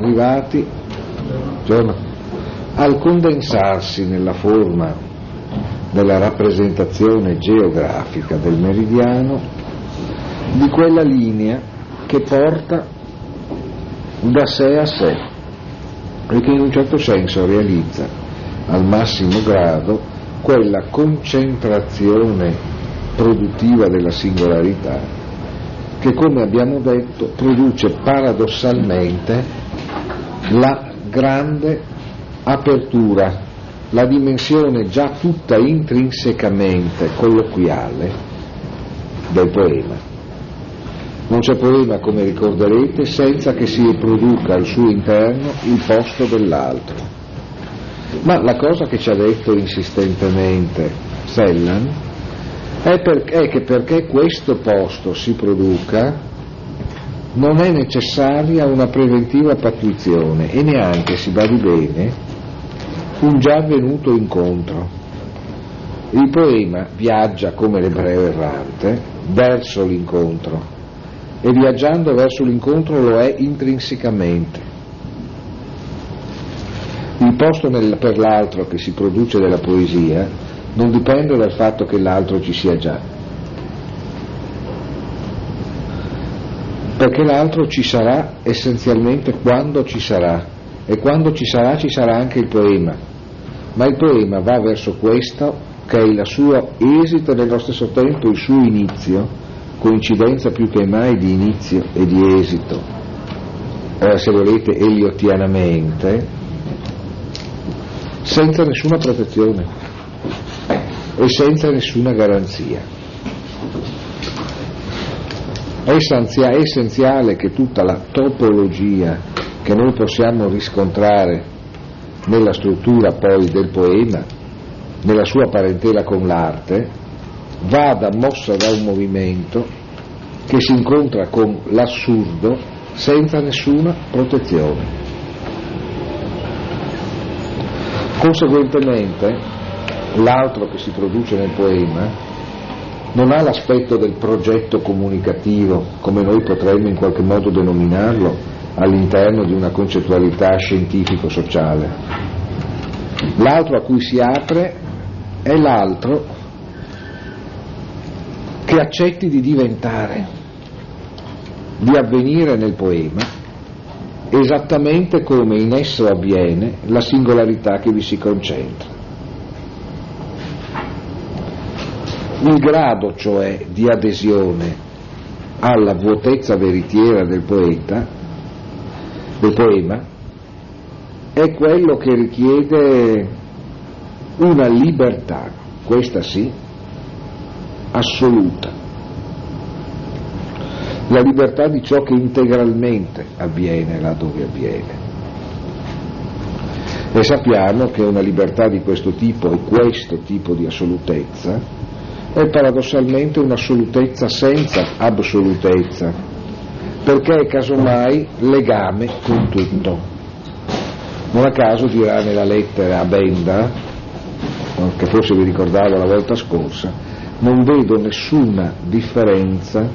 arrivati giorno, al condensarsi nella forma della rappresentazione geografica del meridiano di quella linea che porta da sé a sé e che in un certo senso realizza al massimo grado quella concentrazione produttiva della singolarità che come abbiamo detto produce paradossalmente la grande apertura, la dimensione già tutta intrinsecamente colloquiale del poema. Non c'è poema, come ricorderete, senza che si riproduca al suo interno il posto dell'altro. Ma la cosa che ci ha detto insistentemente Sellan è, per, è che perché questo posto si produca non è necessaria una preventiva pattuizione e neanche, si badi bene, un già avvenuto incontro. Il poema viaggia come l'ebreo errante verso l'incontro e viaggiando verso l'incontro lo è intrinsecamente. Il posto nel, per l'altro che si produce della poesia non dipende dal fatto che l'altro ci sia già, perché l'altro ci sarà essenzialmente quando ci sarà. E quando ci sarà ci sarà anche il poema, ma il poema va verso questo che è il suo esito e nello stesso tempo il suo inizio, coincidenza più che mai di inizio e di esito, eh, se volete eliotianamente, senza nessuna protezione e senza nessuna garanzia. È essenziale che tutta la topologia che noi possiamo riscontrare nella struttura poi del poema, nella sua parentela con l'arte, vada mossa da un movimento che si incontra con l'assurdo senza nessuna protezione. Conseguentemente l'altro che si produce nel poema non ha l'aspetto del progetto comunicativo, come noi potremmo in qualche modo denominarlo, all'interno di una concettualità scientifico-sociale. L'altro a cui si apre è l'altro che accetti di diventare, di avvenire nel poema, esattamente come in esso avviene la singolarità che vi si concentra. Il grado cioè di adesione alla vuotezza veritiera del poeta, del poema, è quello che richiede una libertà, questa sì, assoluta. La libertà di ciò che integralmente avviene là dove avviene. E sappiamo che una libertà di questo tipo e questo tipo di assolutezza è paradossalmente un'assolutezza senza assolutezza, perché è casomai legame con tutto. Non a caso dirà nella lettera a Benda, che forse vi ricordavo la volta scorsa, non vedo nessuna differenza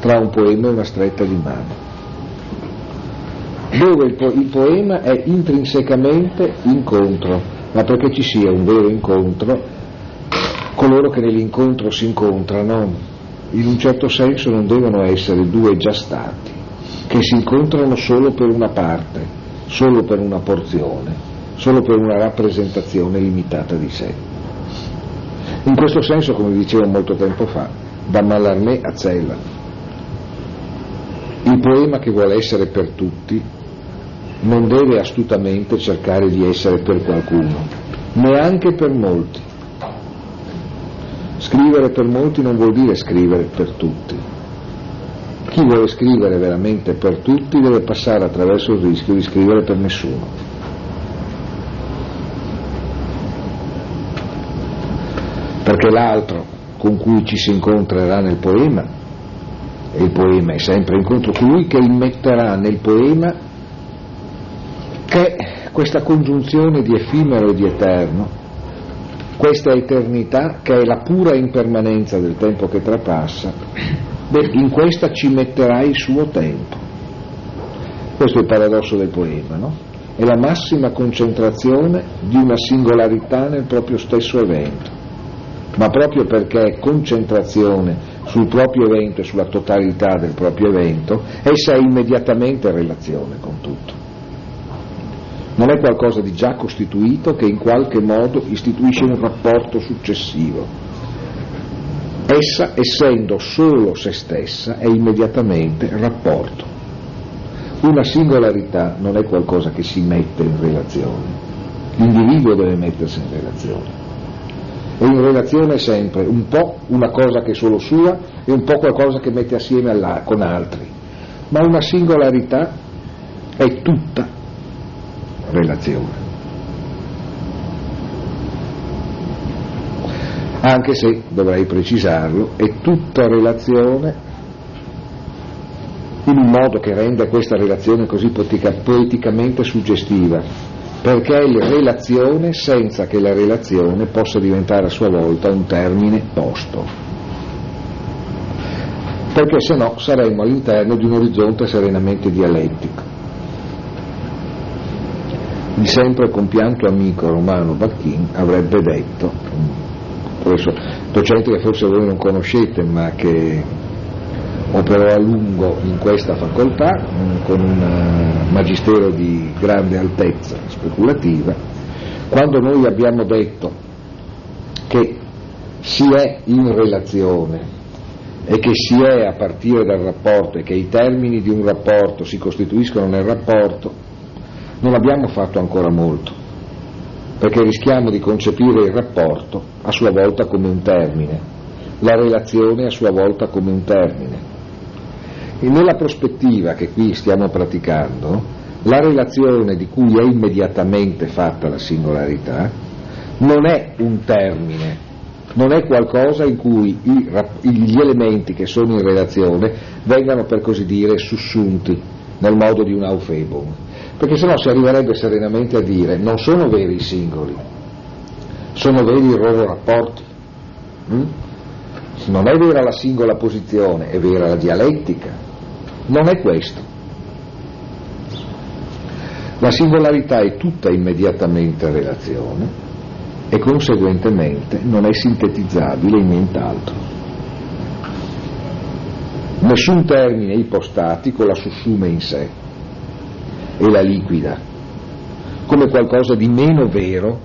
tra un poema e una stretta di mano dove il, po- il, poema è intrinsecamente incontro, ma perché ci sia un vero incontro coloro che nell'incontro si incontrano in un certo senso non devono essere due già stati, che si incontrano solo per una parte, solo per una porzione, solo per una rappresentazione limitata di sé. In questo senso, come dicevo molto tempo fa, da Mallarmé a Zella, il poema che vuole essere per tutti non deve astutamente cercare di essere per qualcuno, neanche per molti Scrivere per molti non vuol dire scrivere per tutti. Chi vuole scrivere veramente per tutti deve passare attraverso il rischio di scrivere per nessuno. Perché l'altro con cui ci si incontrerà nel poema, e il poema è sempre incontro, colui che immetterà nel poema che questa congiunzione di effimero e di eterno questa eternità che è la pura impermanenza del tempo che trapassa, beh, in questa ci metterà il suo tempo. Questo è il paradosso del poema, no? È la massima concentrazione di una singolarità nel proprio stesso evento, ma proprio perché è concentrazione sul proprio evento e sulla totalità del proprio evento, essa è immediatamente in relazione con tutto. Non è qualcosa di già costituito che in qualche modo istituisce un rapporto successivo. Essa, essendo solo se stessa, è immediatamente rapporto. Una singolarità non è qualcosa che si mette in relazione, l'individuo deve mettersi in relazione. E in relazione sempre un po' una cosa che è solo sua e un po' qualcosa che mette assieme con altri. Ma una singolarità è tutta relazione. Anche se, dovrei precisarlo, è tutta relazione in un modo che rende questa relazione così poeticamente suggestiva, perché è la relazione senza che la relazione possa diventare a sua volta un termine posto. Perché se no saremmo all'interno di un orizzonte serenamente dialettico. Di sempre compianto amico Romano Bacchin avrebbe detto, questo docente che forse voi non conoscete ma che operò a lungo in questa facoltà con un eh, magistero di grande altezza speculativa, quando noi abbiamo detto che si è in relazione e che si è a partire dal rapporto e che i termini di un rapporto si costituiscono nel rapporto, non abbiamo fatto ancora molto, perché rischiamo di concepire il rapporto a sua volta come un termine, la relazione a sua volta come un termine. E nella prospettiva che qui stiamo praticando, la relazione di cui è immediatamente fatta la singolarità non è un termine, non è qualcosa in cui i, gli elementi che sono in relazione vengano per così dire sussunti nel modo di un aufebung, perché sennò si arriverebbe serenamente a dire non sono veri i singoli, sono veri i loro rapporti. Mm? Non è vera la singola posizione, è vera la dialettica, non è questo. La singolarità è tutta immediatamente relazione e conseguentemente non è sintetizzabile in nient'altro. Nessun termine ipostatico la sussume in sé e la liquida come qualcosa di meno vero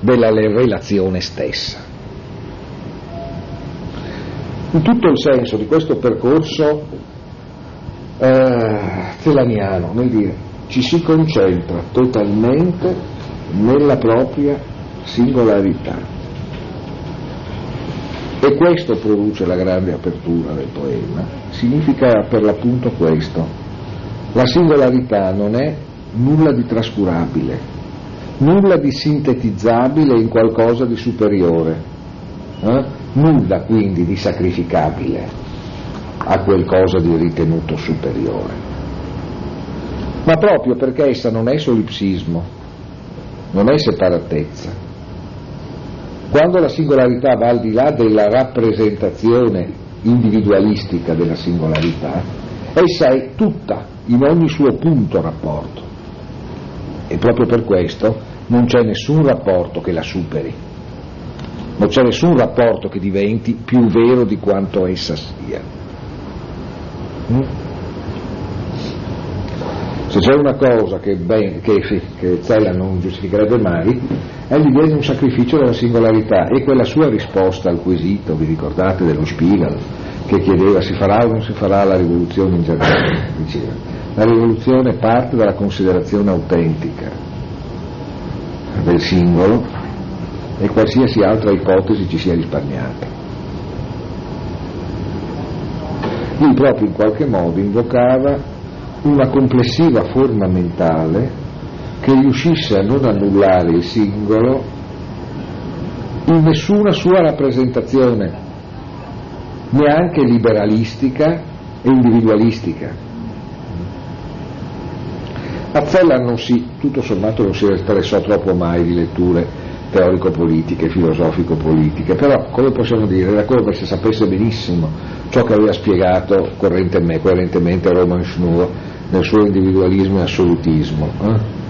della relazione stessa. In tutto il senso di questo percorso eh, zelaniano, nel dire ci si concentra totalmente nella propria singolarità. E questo produce la grande apertura del poema, significa per l'appunto questo, la singolarità non è nulla di trascurabile, nulla di sintetizzabile in qualcosa di superiore, eh? nulla quindi di sacrificabile a qualcosa di ritenuto superiore. Ma proprio perché essa non è solipsismo, non è separatezza. Quando la singolarità va al di là della rappresentazione individualistica della singolarità, essa è tutta, in ogni suo punto rapporto. E proprio per questo non c'è nessun rapporto che la superi, non c'è nessun rapporto che diventi più vero di quanto essa sia. Se c'è una cosa che, ben, che, che Zella non giustificherebbe mai, è l'idea di un sacrificio della singolarità e quella sua risposta al quesito, vi ricordate, dello Spiegel, che chiedeva si farà o non si farà la rivoluzione in Germania, diceva, la rivoluzione parte dalla considerazione autentica del singolo e qualsiasi altra ipotesi ci sia risparmiata. lui proprio in qualche modo invocava una complessiva forma mentale che riuscisse a non annullare il singolo in nessuna sua rappresentazione, neanche liberalistica e individualistica. Azzella non si, tutto sommato non si interessò troppo mai di letture teorico-politiche, filosofico-politiche, però come possiamo dire, era come se sapesse benissimo ciò che aveva spiegato coerentemente Roman Schnur nel suo individualismo e assolutismo. Eh?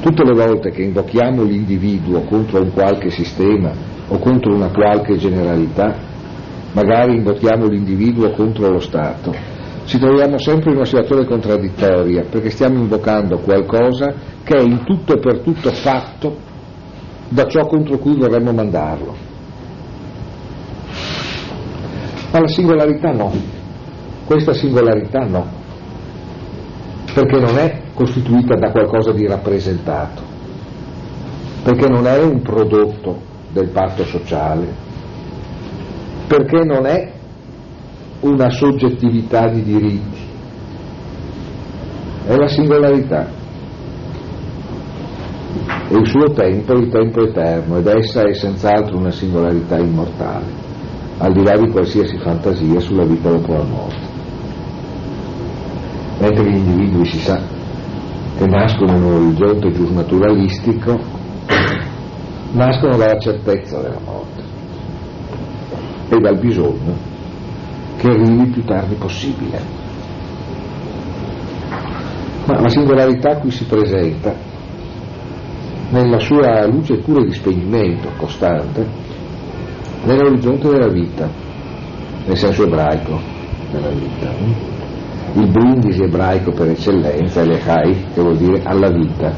Tutte le volte che invochiamo l'individuo contro un qualche sistema o contro una qualche generalità, magari invochiamo l'individuo contro lo Stato, ci troviamo sempre in una situazione contraddittoria perché stiamo invocando qualcosa che è in tutto e per tutto fatto da ciò contro cui vorremmo mandarlo. Ma la singolarità no, questa singolarità no, perché non è costituita da qualcosa di rappresentato, perché non è un prodotto del patto sociale, perché non è una soggettività di diritti, è la singolarità e il suo tempo è il tempo eterno ed essa è senz'altro una singolarità immortale, al di là di qualsiasi fantasia sulla vita dopo la morte. Mentre gli individui si sa che nascono in un orizzonte più naturalistico, nascono dalla certezza della morte e dal bisogno che arrivi il più tardi possibile. Ma la singolarità qui si presenta nella sua luce pure di spegnimento costante nell'orizzonte della vita, nel senso ebraico della vita. Il brindisi ebraico per eccellenza è l'Echai, che vuol dire alla vita,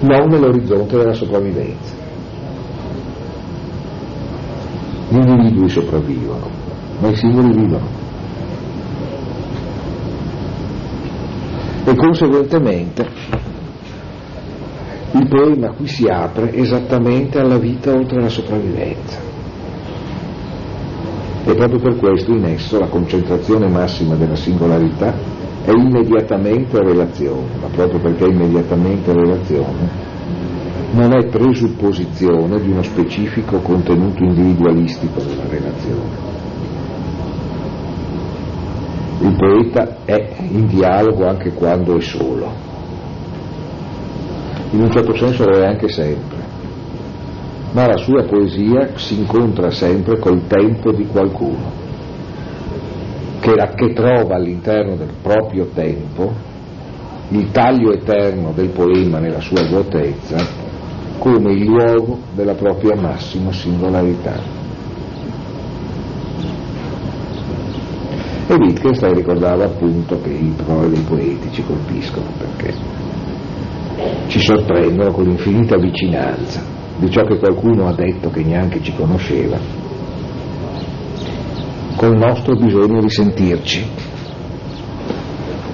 non nell'orizzonte della sopravvivenza. Gli individui sopravvivono, ma i singoli vivono. E conseguentemente il poema qui si apre esattamente alla vita oltre la sopravvivenza. E proprio per questo in esso la concentrazione massima della singolarità è immediatamente relazione, ma proprio perché è immediatamente relazione, non è presupposizione di uno specifico contenuto individualistico della relazione. Il poeta è in dialogo anche quando è solo, in un certo senso lo è anche sempre, ma la sua poesia si incontra sempre col tempo di qualcuno, che, che trova all'interno del proprio tempo il taglio eterno del poema nella sua vuotezza come il luogo della propria massima singolarità. E Wittgenstein ricordava appunto che i parole dei poeti ci colpiscono perché ci sorprendono con l'infinita vicinanza di ciò che qualcuno ha detto che neanche ci conosceva, col nostro bisogno di sentirci,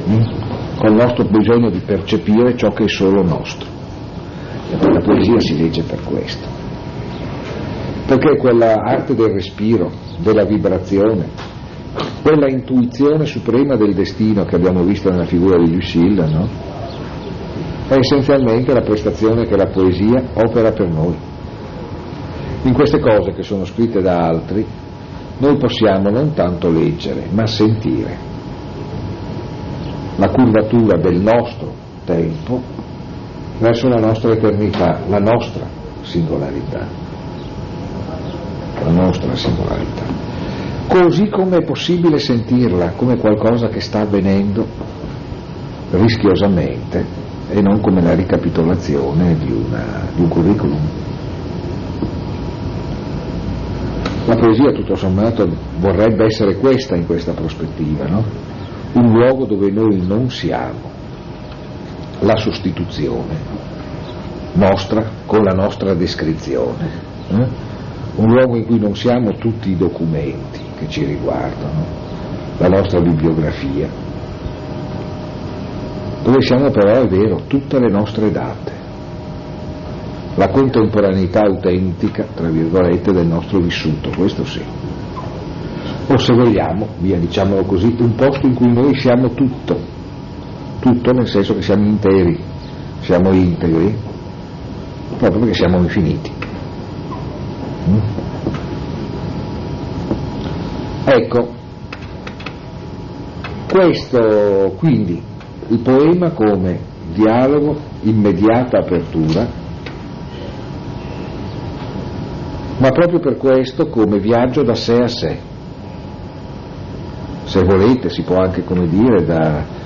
mm? col nostro bisogno di percepire ciò che è solo nostro. Poesia si legge per questo, perché quella arte del respiro, della vibrazione, quella intuizione suprema del destino che abbiamo visto nella figura di Lucille, no? è essenzialmente la prestazione che la poesia opera per noi. In queste cose che sono scritte da altri, noi possiamo non tanto leggere, ma sentire la curvatura del nostro tempo verso la nostra eternità, la nostra singolarità. La nostra singolarità. Così come è possibile sentirla come qualcosa che sta avvenendo rischiosamente e non come la ricapitolazione di, una, di un curriculum. La poesia tutto sommato vorrebbe essere questa in questa prospettiva, no? un luogo dove noi non siamo la sostituzione nostra con la nostra descrizione, eh? un luogo in cui non siamo tutti i documenti che ci riguardano, la nostra bibliografia, dove siamo però, è vero, tutte le nostre date, la contemporaneità autentica, tra virgolette, del nostro vissuto, questo sì. O se vogliamo, via diciamolo così, un posto in cui noi siamo tutto, tutto nel senso che siamo interi, siamo integri, proprio perché siamo infiniti. Mm? Ecco, questo quindi il poema come dialogo, immediata apertura, ma proprio per questo come viaggio da sé a sé, se volete si può anche come dire da,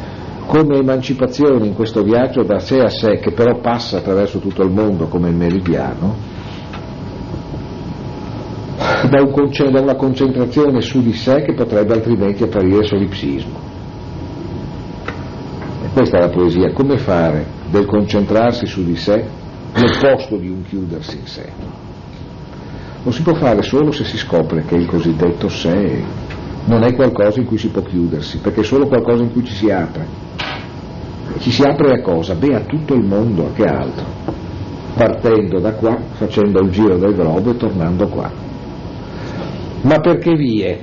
come emancipazione in questo viaggio da sé a sé che però passa attraverso tutto il mondo come il meridiano, da, un, da una concentrazione su di sé che potrebbe altrimenti apparire solipsismo. E questa è la poesia, come fare del concentrarsi su di sé l'opposto di un chiudersi in sé. Lo si può fare solo se si scopre che il cosiddetto sé non è qualcosa in cui si può chiudersi, perché è solo qualcosa in cui ci si apre. Ci si apre a cosa? Beh, a tutto il mondo, a che altro? Partendo da qua, facendo il giro del globo e tornando qua. Ma perché vie?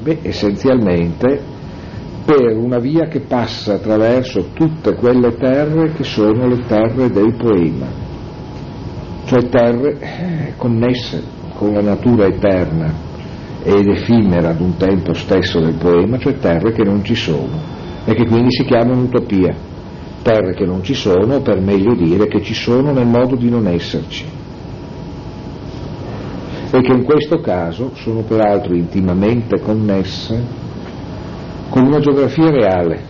Beh, essenzialmente per una via che passa attraverso tutte quelle terre che sono le terre del poema, cioè terre eh, connesse con la natura eterna ed effimera ad un tempo stesso del poema, cioè terre che non ci sono e che quindi si chiamano utopia, terre che non ci sono, o per meglio dire che ci sono nel modo di non esserci e che in questo caso sono peraltro intimamente connesse con una geografia reale,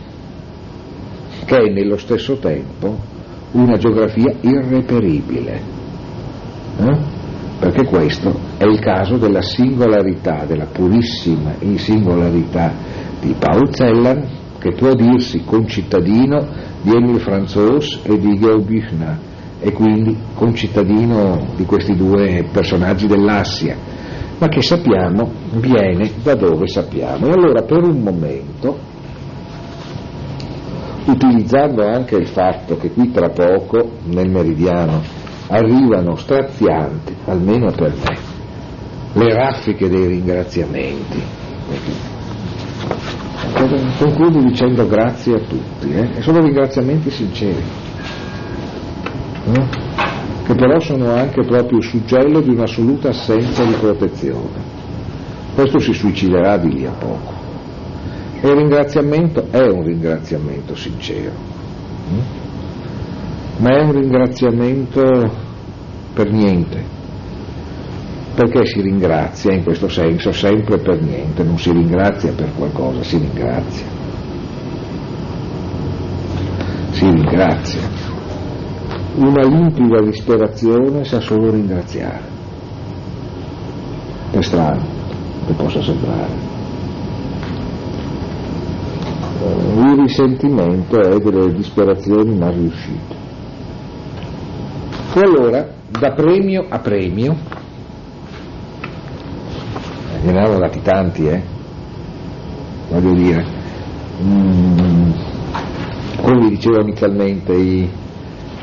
che è nello stesso tempo una geografia irreperibile, eh? perché questo è il caso della singolarità, della purissima singolarità di Paul Celler, che può dirsi concittadino di Emile Franzos e di Georg Büchner, e quindi concittadino di questi due personaggi dell'Assia, ma che sappiamo viene da dove sappiamo. E allora per un momento, utilizzando anche il fatto che qui tra poco nel meridiano arrivano strazianti, almeno per me, le raffiche dei ringraziamenti. Concludo dicendo grazie a tutti, eh? e sono ringraziamenti sinceri. Eh? che però sono anche proprio suggello di un'assoluta assenza di protezione. Questo si suiciderà di lì a poco. E il ringraziamento è un ringraziamento sincero, hm? ma è un ringraziamento per niente, perché si ringrazia in questo senso sempre per niente, non si ringrazia per qualcosa, si ringrazia. Si ringrazia una limpida disperazione sa solo ringraziare. È strano che possa sembrare. Il risentimento è delle disperazioni mal riuscite. E allora, da premio a premio, ne avevano dati tanti, eh? Voglio dire, mm, come vi dicevo inizialmente, i,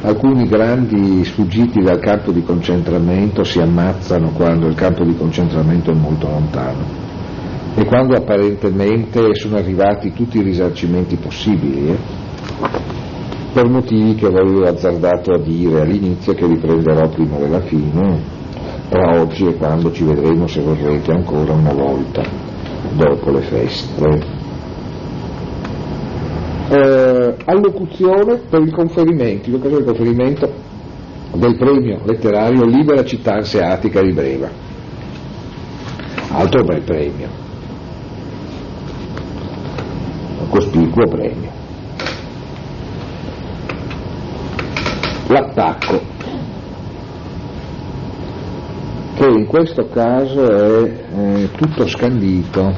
Alcuni grandi sfuggiti dal campo di concentramento si ammazzano quando il campo di concentramento è molto lontano e quando apparentemente sono arrivati tutti i risarcimenti possibili, eh? per motivi che avevo azzardato a dire all'inizio che riprenderò prima della fine, tra oggi e quando ci vedremo se vorrete ancora una volta dopo le feste eh, allocuzione per il conferimento, in occasione del conferimento del premio letterario Libera città anseatica di Breva. Altro bel premio, un cospicuo premio. L'attacco, che in questo caso è eh, tutto scandito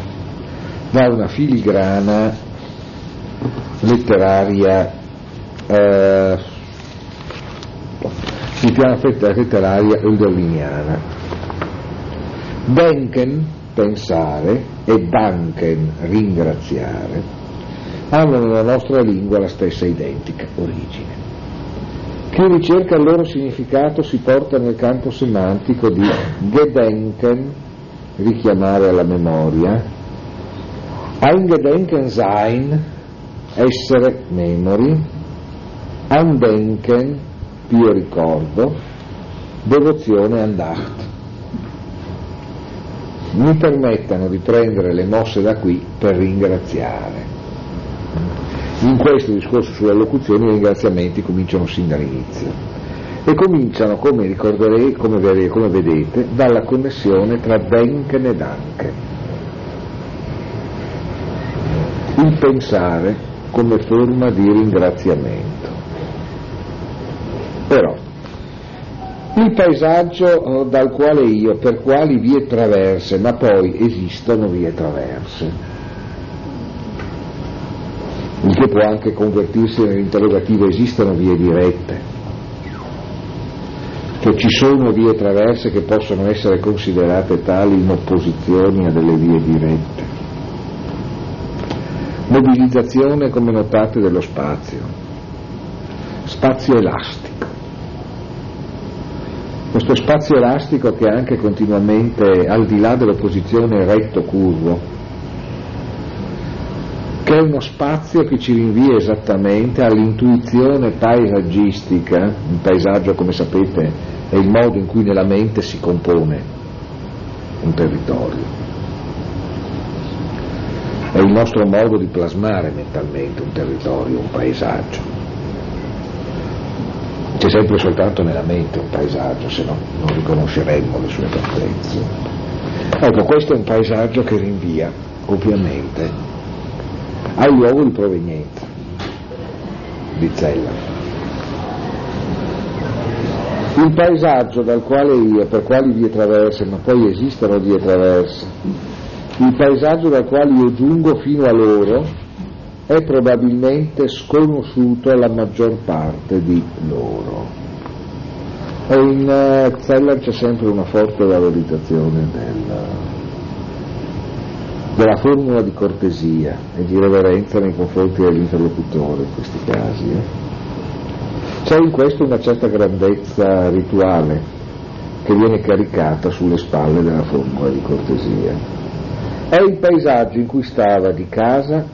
da una filigrana letteraria eh, di piano letteraria euderliniana. Denken, pensare, e Danken, ringraziare, hanno nella nostra lingua la stessa identica origine. Chi ricerca il loro significato si porta nel campo semantico di Gedenken, richiamare alla memoria, Ein Gedenken sein, essere memori, andenken, pio ricordo, devozione andacht. Mi permettano di prendere le mosse da qui per ringraziare. In questo discorso sulle locuzioni i ringraziamenti cominciano sin dall'inizio. E cominciano, come, come, come vedete, dalla connessione tra Denken e Danken il pensare come forma di ringraziamento. Però il paesaggio eh, dal quale io, per quali vie traverse, ma poi esistono vie traverse, il che può anche convertirsi nell'interrogativo esistono vie dirette, che ci sono vie traverse che possono essere considerate tali in opposizione a delle vie dirette. Mobilizzazione, come notate, dello spazio, spazio elastico questo spazio elastico che è anche continuamente al di là dell'opposizione retto-curvo, che è uno spazio che ci rinvia esattamente all'intuizione paesaggistica, il paesaggio come sapete è il modo in cui nella mente si compone un territorio, è il nostro modo di plasmare mentalmente un territorio, un paesaggio c'è sempre soltanto nella mente un paesaggio, se no non riconosceremmo le sue partenze. Ecco, questo è un paesaggio che rinvia, ovviamente, al luogo di provenienza di Zella. Il paesaggio dal quale io, per quali vie traverse, ma poi esistono vie traverse, il paesaggio dal quale io giungo fino a loro, è probabilmente sconosciuto alla maggior parte di loro. E in eh, Zeller c'è sempre una forte valorizzazione del, della formula di cortesia e di reverenza nei confronti dell'interlocutore in questi casi. Eh. C'è in questo una certa grandezza rituale che viene caricata sulle spalle della formula di cortesia. È il paesaggio in cui stava di casa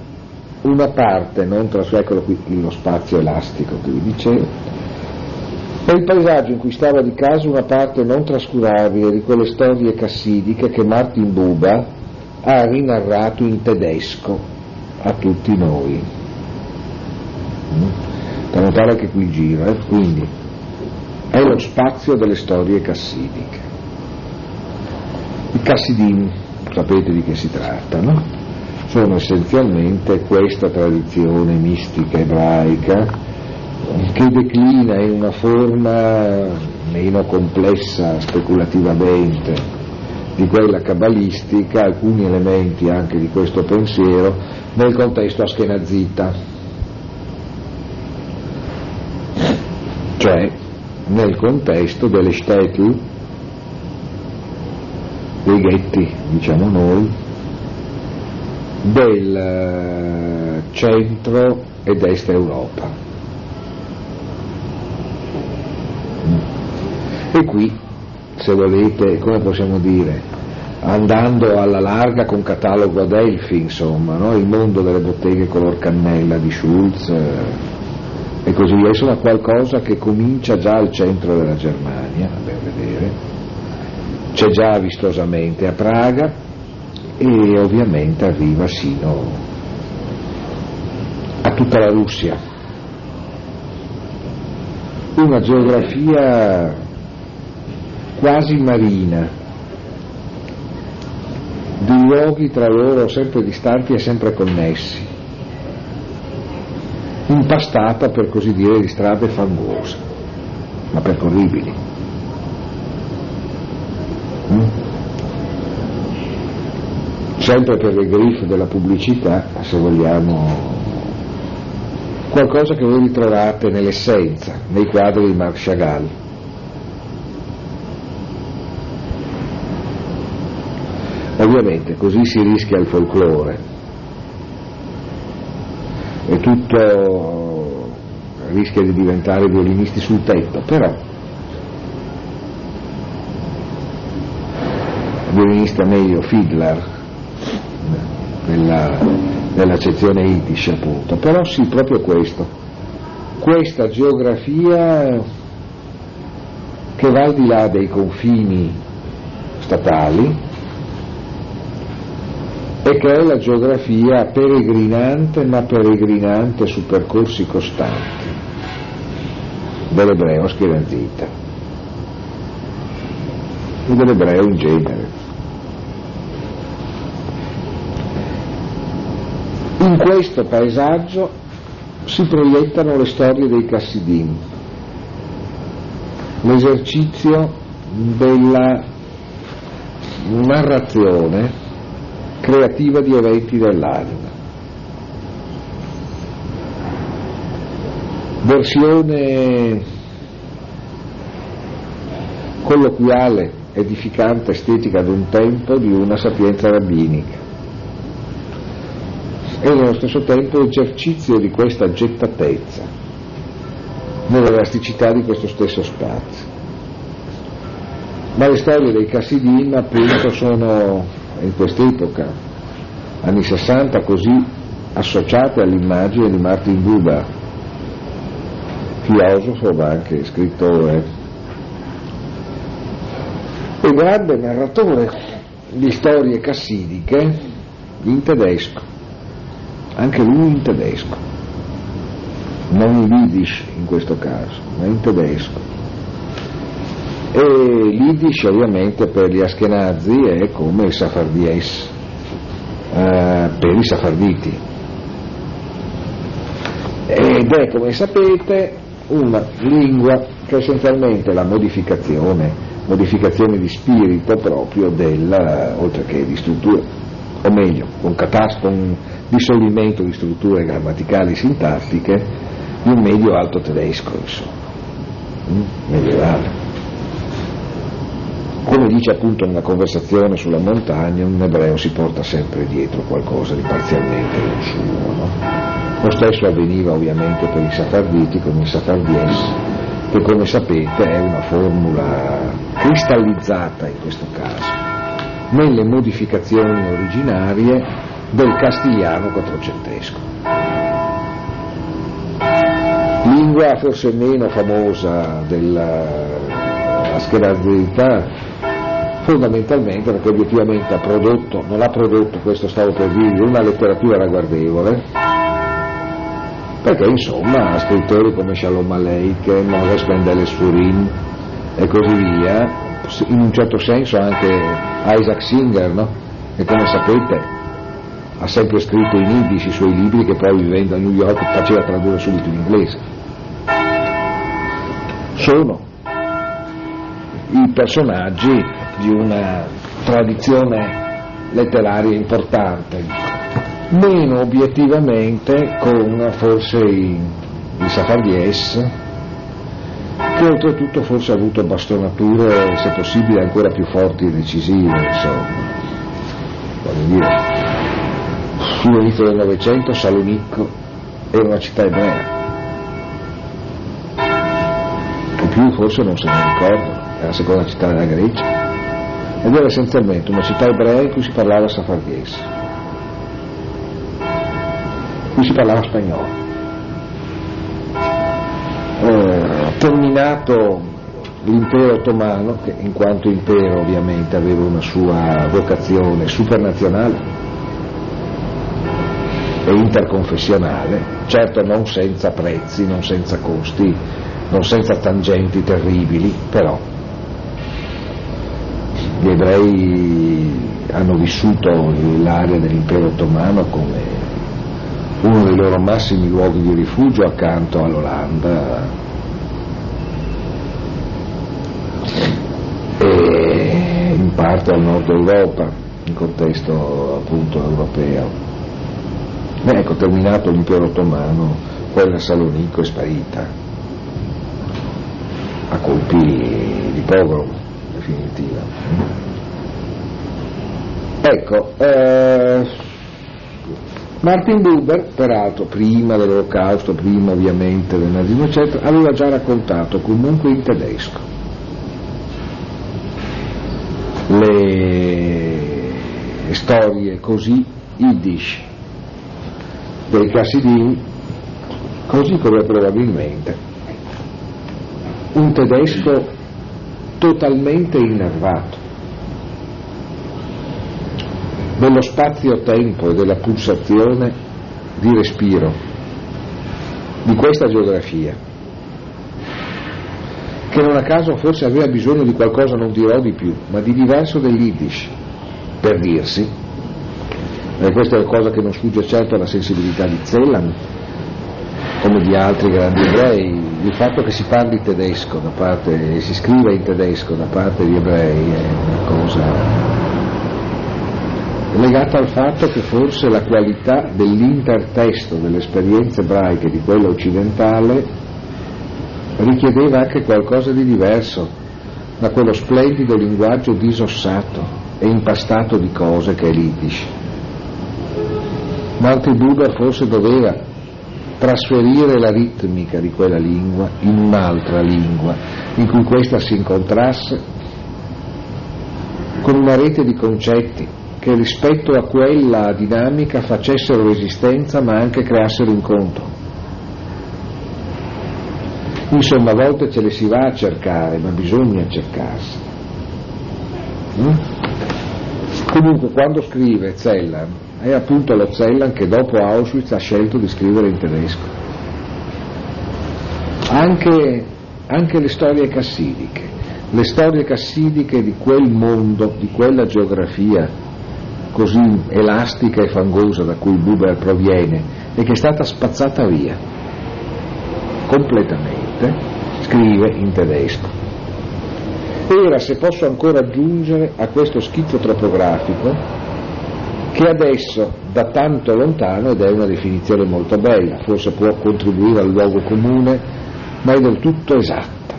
una parte non tras- eccolo qui lo spazio elastico che vi dicevo, è il paesaggio in cui stava di caso una parte non trascurabile di quelle storie cassidiche che Martin Buba ha rinarrato in tedesco a tutti noi. Mm? Da notare che qui il giro, eh? quindi è lo spazio delle storie cassidiche. I Cassidin, sapete di che si tratta, no? sono essenzialmente questa tradizione mistica ebraica che declina in una forma meno complessa speculativamente di quella cabalistica alcuni elementi anche di questo pensiero nel contesto askenazita, cioè nel contesto delle shtetl, dei ghetti, diciamo noi, del eh, centro ed est Europa. E qui, se volete, come possiamo dire, andando alla larga con catalogo Adelphi, insomma, no? il mondo delle botteghe color cannella di Schulz eh, e così via, insomma qualcosa che comincia già al centro della Germania, a ben vedere, c'è già vistosamente a Praga, e ovviamente arriva sino a tutta la Russia. Una geografia quasi marina, di luoghi tra loro sempre distanti e sempre connessi, impastata per così dire di strade fangose, ma percorribili. Mm? sempre per le griffe della pubblicità, se vogliamo, qualcosa che voi ritrovate nell'essenza, nei quadri di Marc Chagall. Ovviamente così si rischia il folklore. E tutto rischia di diventare violinisti sul tetto, però violinista meglio Fiedler nella, nell'accezione Yiddish appunto, però sì, proprio questo, questa geografia che va al di là dei confini statali e che è la geografia peregrinante ma peregrinante su percorsi costanti dell'ebreo schiranzita e dell'ebreo in genere. questo paesaggio si proiettano le storie dei Cassidim, l'esercizio della narrazione creativa di eventi dell'anima. Versione colloquiale, edificante, estetica ad un tempo di una sapienza rabbinica e nello stesso tempo esercizio di questa gettatezza nell'elasticità di questo stesso spazio. Ma le storie dei Cassidim appunto sono in quest'epoca, anni 60, così associate all'immagine di Martin Buber, filosofo ma anche scrittore e grande narratore di storie cassidiche in tedesco anche lui in tedesco, non in Yiddish in questo caso, ma in tedesco. E l'Yiddish ovviamente per gli Askenazi è come il Safardies eh, per i Safarditi. Ed è, come sapete, una lingua che è essenzialmente la modificazione, modificazione di spirito proprio della, oltre che di struttura, o meglio, con, catas- con dissolvimento di strutture grammaticali sintattiche di un medio-alto tedesco, insomma, mm? medievale. Come dice appunto nella conversazione sulla montagna, un ebreo si porta sempre dietro qualcosa di parzialmente non suo. No? Lo stesso avveniva ovviamente per i safarditi con i safardies, che come sapete è una formula cristallizzata in questo caso nelle modificazioni originarie del castigliano quattrocentesco. Lingua forse meno famosa della scherazzerità, fondamentalmente perché obiettivamente ha prodotto, non ha prodotto, questo stavo per dirvi, una letteratura ragguardevole, perché insomma scrittori come Shalom Aleik, Moses Mendeles Furin e così via, in un certo senso anche Isaac Singer, no? che come sapete ha sempre scritto in Yiddish i suoi libri che poi vivendo a New York faceva tradurre subito in inglese. Sono i personaggi di una tradizione letteraria importante, meno obiettivamente con forse i, i Safardies, che oltretutto forse ha avuto bastonature, se possibile, ancora più forti e decisive, insomma. Voglio dire, all'inizio del Novecento Salonicco era una città ebrea. Che più forse non se ne ricorda, è la seconda città della Grecia. Ed era essenzialmente una città ebrea in cui si parlava safardiese. Qui si parlava spagnolo. Eh, terminato l'impero ottomano, che in quanto impero ovviamente aveva una sua vocazione supernazionale, e interconfessionale, certo non senza prezzi, non senza costi, non senza tangenti terribili, però gli ebrei hanno vissuto l'area dell'impero ottomano come uno dei loro massimi luoghi di rifugio accanto all'Olanda e in parte al nord Europa in contesto appunto europeo. Beh, ecco, terminato l'impero ottomano, quella Salonicco è sparita a colpi di pogrom, definitiva. Ecco, eh, Martin Buber, peraltro prima dell'olocausto, prima ovviamente del nazismo, eccetera, aveva già raccontato comunque in tedesco le storie così yiddish dei Cassidim, così come probabilmente un tedesco totalmente innervato dello spazio-tempo e della pulsazione di respiro di questa geografia, che non a caso forse aveva bisogno di qualcosa, non dirò di più, ma di diverso dell'Yiddish, per dirsi, E questa è una cosa che non sfugge certo alla sensibilità di Zellan, come di altri grandi ebrei. Il fatto che si parli tedesco da parte, e si scriva in tedesco da parte di ebrei è una cosa legata al fatto che forse la qualità dell'intertesto delle esperienze ebraiche di quella occidentale richiedeva anche qualcosa di diverso da quello splendido linguaggio disossato e impastato di cose che è l'Iddish. Monty Buddha forse doveva trasferire la ritmica di quella lingua in un'altra lingua in cui questa si incontrasse con una rete di concetti che rispetto a quella dinamica facessero resistenza ma anche creassero incontro. Insomma, a volte ce le si va a cercare, ma bisogna cercarsi. Mm? Comunque, quando scrive Zellan, è appunto lo Zellan che dopo Auschwitz ha scelto di scrivere in tedesco. Anche, anche le storie cassidiche, le storie cassidiche di quel mondo, di quella geografia così elastica e fangosa da cui Buber proviene e che è stata spazzata via completamente, scrive in tedesco. Ora, se posso ancora aggiungere a questo schizzo topografico, che adesso da tanto lontano, ed è una definizione molto bella, forse può contribuire al luogo comune, ma è del tutto esatta.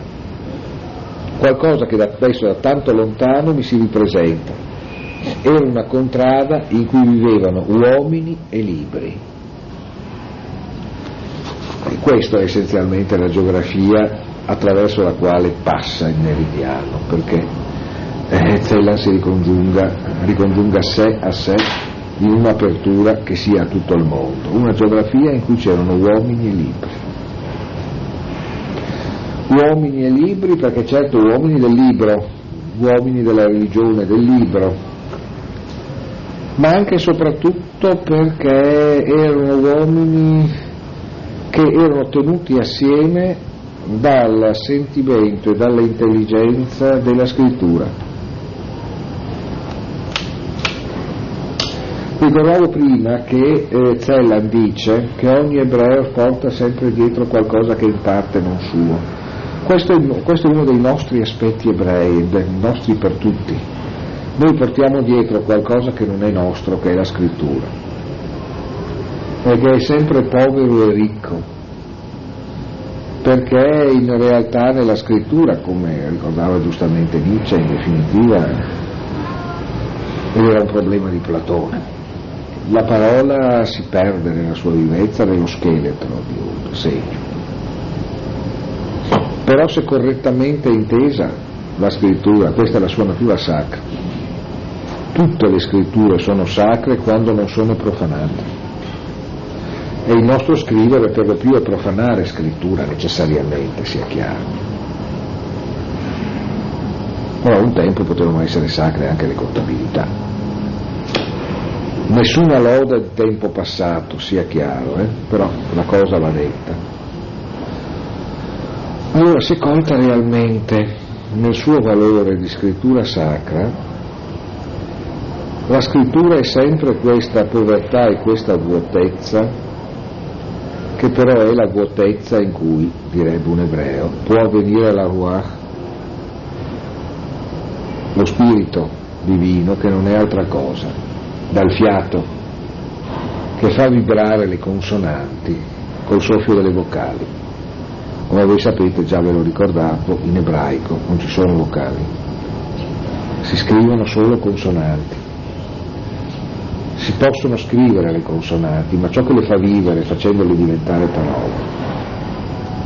Qualcosa che adesso da tanto lontano mi si ripresenta, era una contrada in cui vivevano uomini e libri. E questa è essenzialmente la geografia attraverso la quale passa il meridiano, perché eh, Zellan si ricongiunga, ricongiunga sé a sé in un'apertura che sia a tutto il mondo, una geografia in cui c'erano uomini e libri. Uomini e libri perché certo uomini del libro, uomini della religione del libro, ma anche e soprattutto perché erano uomini che erano tenuti assieme dal sentimento e dall'intelligenza della scrittura. Ricordavo prima che eh, Zellan dice che ogni ebreo porta sempre dietro qualcosa che in parte non suo. Questo è, questo è uno dei nostri aspetti ebrei, dei nostri per tutti noi portiamo dietro qualcosa che non è nostro, che è la scrittura, e che è sempre povero e ricco, perché in realtà nella scrittura, come ricordava giustamente Nietzsche, in definitiva era un problema di Platone. La parola si perde nella sua vivezza nello scheletro di un segno. Però se correttamente intesa la scrittura, questa è la sua natura sacra, tutte le scritture sono sacre quando non sono profanate. E il nostro scrivere per lo più è profanare scrittura necessariamente, sia chiaro. Ora un tempo potevano essere sacre anche le contabilità. Nessuna loda di tempo passato, sia chiaro, eh? però la cosa va detta. Allora, se conta realmente nel suo valore di scrittura sacra, la scrittura è sempre questa povertà e questa vuotezza, che però è la vuotezza in cui, direbbe un ebreo, può avvenire la ruach, lo spirito divino che non è altra cosa, dal fiato che fa vibrare le consonanti col soffio delle vocali. Come voi sapete, già ve l'ho ricordato, in ebraico non ci sono vocali, si scrivono solo consonanti si possono scrivere le consonanti, ma ciò che le fa vivere facendole diventare parole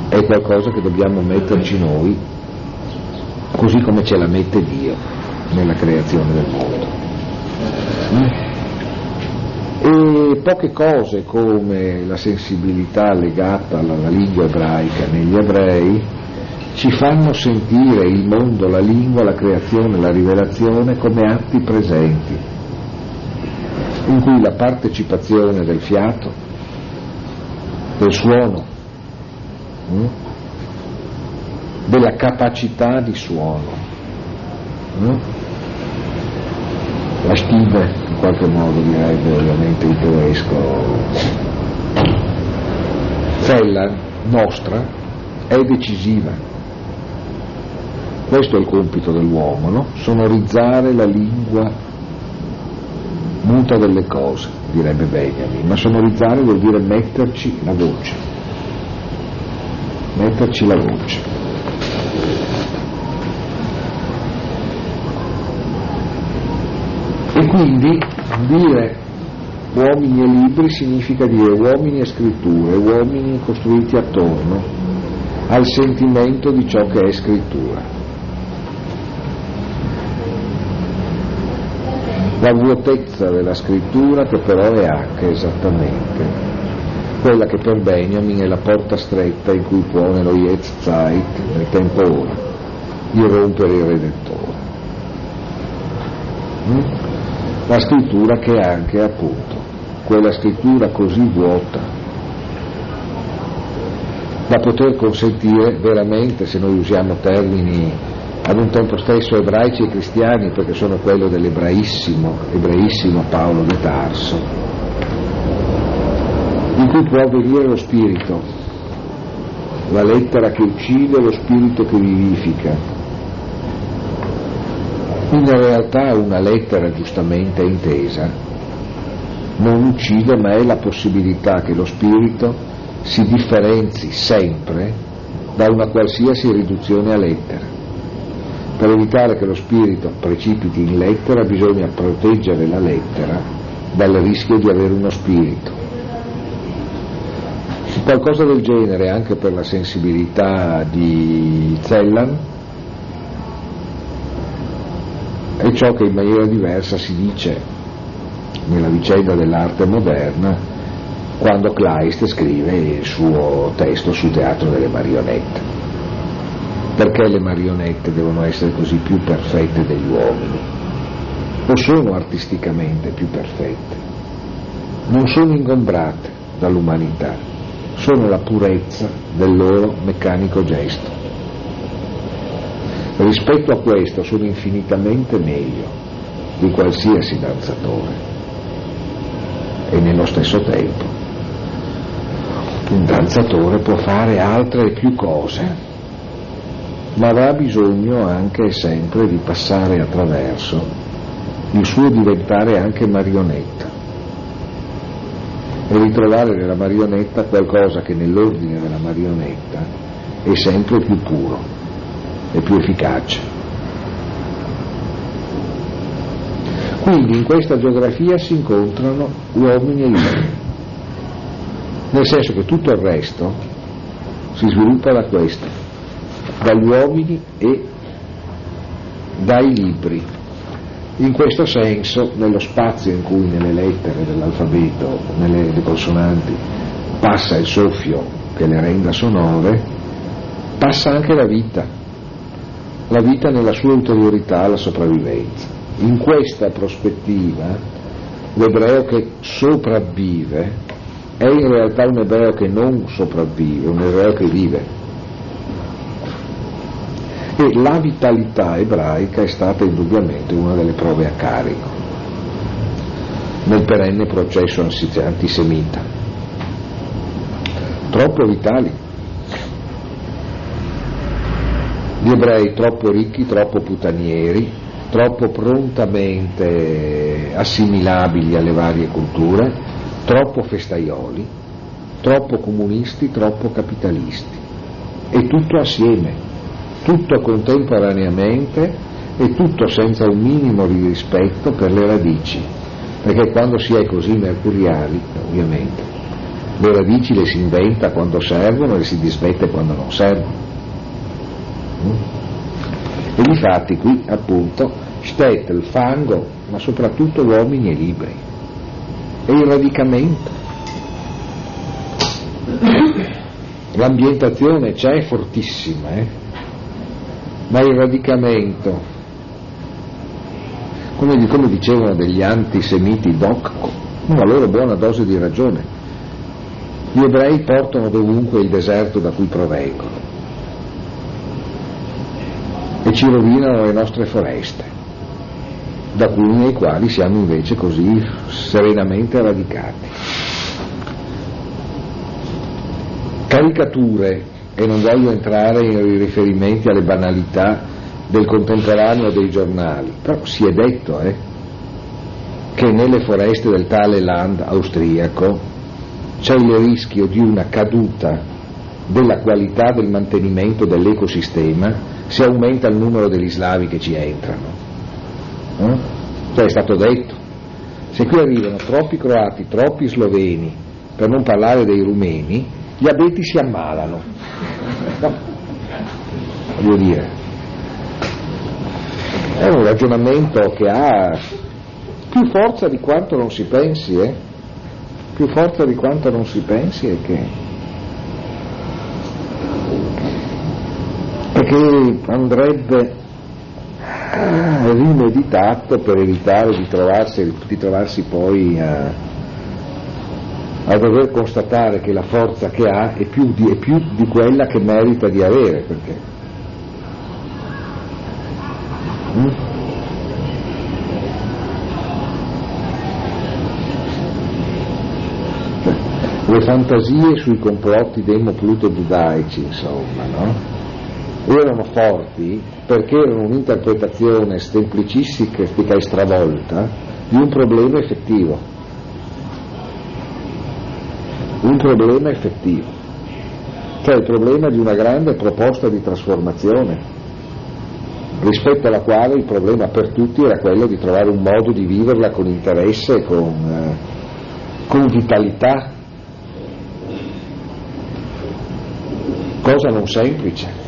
è qualcosa che dobbiamo metterci noi, così come ce la mette Dio nella creazione del mondo. E poche cose come la sensibilità legata alla lingua ebraica negli ebrei ci fanno sentire il mondo, la lingua, la creazione, la rivelazione come atti presenti in cui la partecipazione del fiato, del suono, hm, della capacità di suono, hm, La stime, in qualche modo direbbe ovviamente il tedesco. Cella nostra è decisiva. Questo è il compito dell'uomo, no? sonorizzare la lingua muta delle cose, direbbe Benjamin, ma sonorizzare vuol dire metterci la voce, metterci la voce. Quindi dire uomini e libri significa dire uomini e scritture, uomini costruiti attorno al sentimento di ciò che è scrittura. La vuotezza della scrittura che però è anche esattamente quella che per Benjamin è la porta stretta in cui può nello Zeit, nel tempo ora, irrompere il Redentore. Mm? La scrittura che è anche appunto quella scrittura così vuota da poter consentire veramente, se noi usiamo termini ad un tempo stesso ebraici e cristiani, perché sono quello dell'ebraissimo, ebraissimo Paolo de Tarso, in cui può avvenire lo spirito, la lettera che uccide, lo spirito che vivifica, in realtà una lettera giustamente intesa non uccide ma è la possibilità che lo spirito si differenzi sempre da una qualsiasi riduzione a lettera. Per evitare che lo spirito precipiti in lettera bisogna proteggere la lettera dal rischio di avere uno spirito. Qualcosa del genere anche per la sensibilità di Zellan è ciò che in maniera diversa si dice nella vicenda dell'arte moderna quando Kleist scrive il suo testo sul teatro delle marionette. Perché le marionette devono essere così più perfette degli uomini? O sono artisticamente più perfette? Non sono ingombrate dall'umanità, sono la purezza del loro meccanico gesto rispetto a questo sono infinitamente meglio di qualsiasi danzatore. E nello stesso tempo un danzatore può fare altre e più cose ma avrà bisogno anche e sempre di passare attraverso il suo diventare anche marionetta. E ritrovare nella marionetta qualcosa che nell'ordine della marionetta è sempre più puro e più efficace. Quindi in questa geografia si incontrano uomini e libri, nel senso che tutto il resto si sviluppa da questo, dagli uomini e dai libri. In questo senso, nello spazio in cui nelle lettere dell'alfabeto, nelle consonanti, passa il soffio che le renda sonore, passa anche la vita la vita nella sua ulteriorità alla sopravvivenza. In questa prospettiva l'ebreo che sopravvive è in realtà un ebreo che non sopravvive, un ebreo che vive. E la vitalità ebraica è stata indubbiamente una delle prove a carico nel perenne processo antisemita. Troppo vitali, gli ebrei troppo ricchi, troppo putanieri, troppo prontamente assimilabili alle varie culture, troppo festaioli, troppo comunisti, troppo capitalisti. E tutto assieme, tutto contemporaneamente e tutto senza un minimo di rispetto per le radici, perché quando si è così mercuriali, ovviamente, le radici le si inventa quando servono e si dismette quando non servono. E difatti qui appunto stette il fango, ma soprattutto uomini e libri. E il radicamento. L'ambientazione c'è fortissima, eh? ma il radicamento, come, come dicevano degli antisemiti doc, una loro buona dose di ragione. Gli ebrei portano dovunque il deserto da cui provengono e ci rovinano le nostre foreste. da alcuni nei quali siamo invece così serenamente radicati. Caricature, e non voglio entrare in riferimenti alle banalità del contemporaneo dei giornali, però si è detto eh, che nelle foreste del tale land austriaco c'è il rischio di una caduta della qualità del mantenimento dell'ecosistema se aumenta il numero degli slavi che ci entrano. Eh? Cioè è stato detto, se qui arrivano troppi croati, troppi sloveni, per non parlare dei rumeni, gli abeti si ammalano. No. Voglio dire, è un ragionamento che ha più forza di quanto non si pensi, eh? più forza di quanto non si pensi è che, che andrebbe rimeditato per evitare di trovarsi, di trovarsi poi a, a, dover constatare che la forza che ha è più, di, è più di quella che merita di avere. Perché, mm? le fantasie sui complotti demo-pluto-giudaici, insomma, no? Erano forti perché erano un'interpretazione semplicistica e stravolta di un problema effettivo. Un problema effettivo, cioè il problema di una grande proposta di trasformazione, rispetto alla quale il problema per tutti era quello di trovare un modo di viverla con interesse, con, eh, con vitalità, cosa non semplice,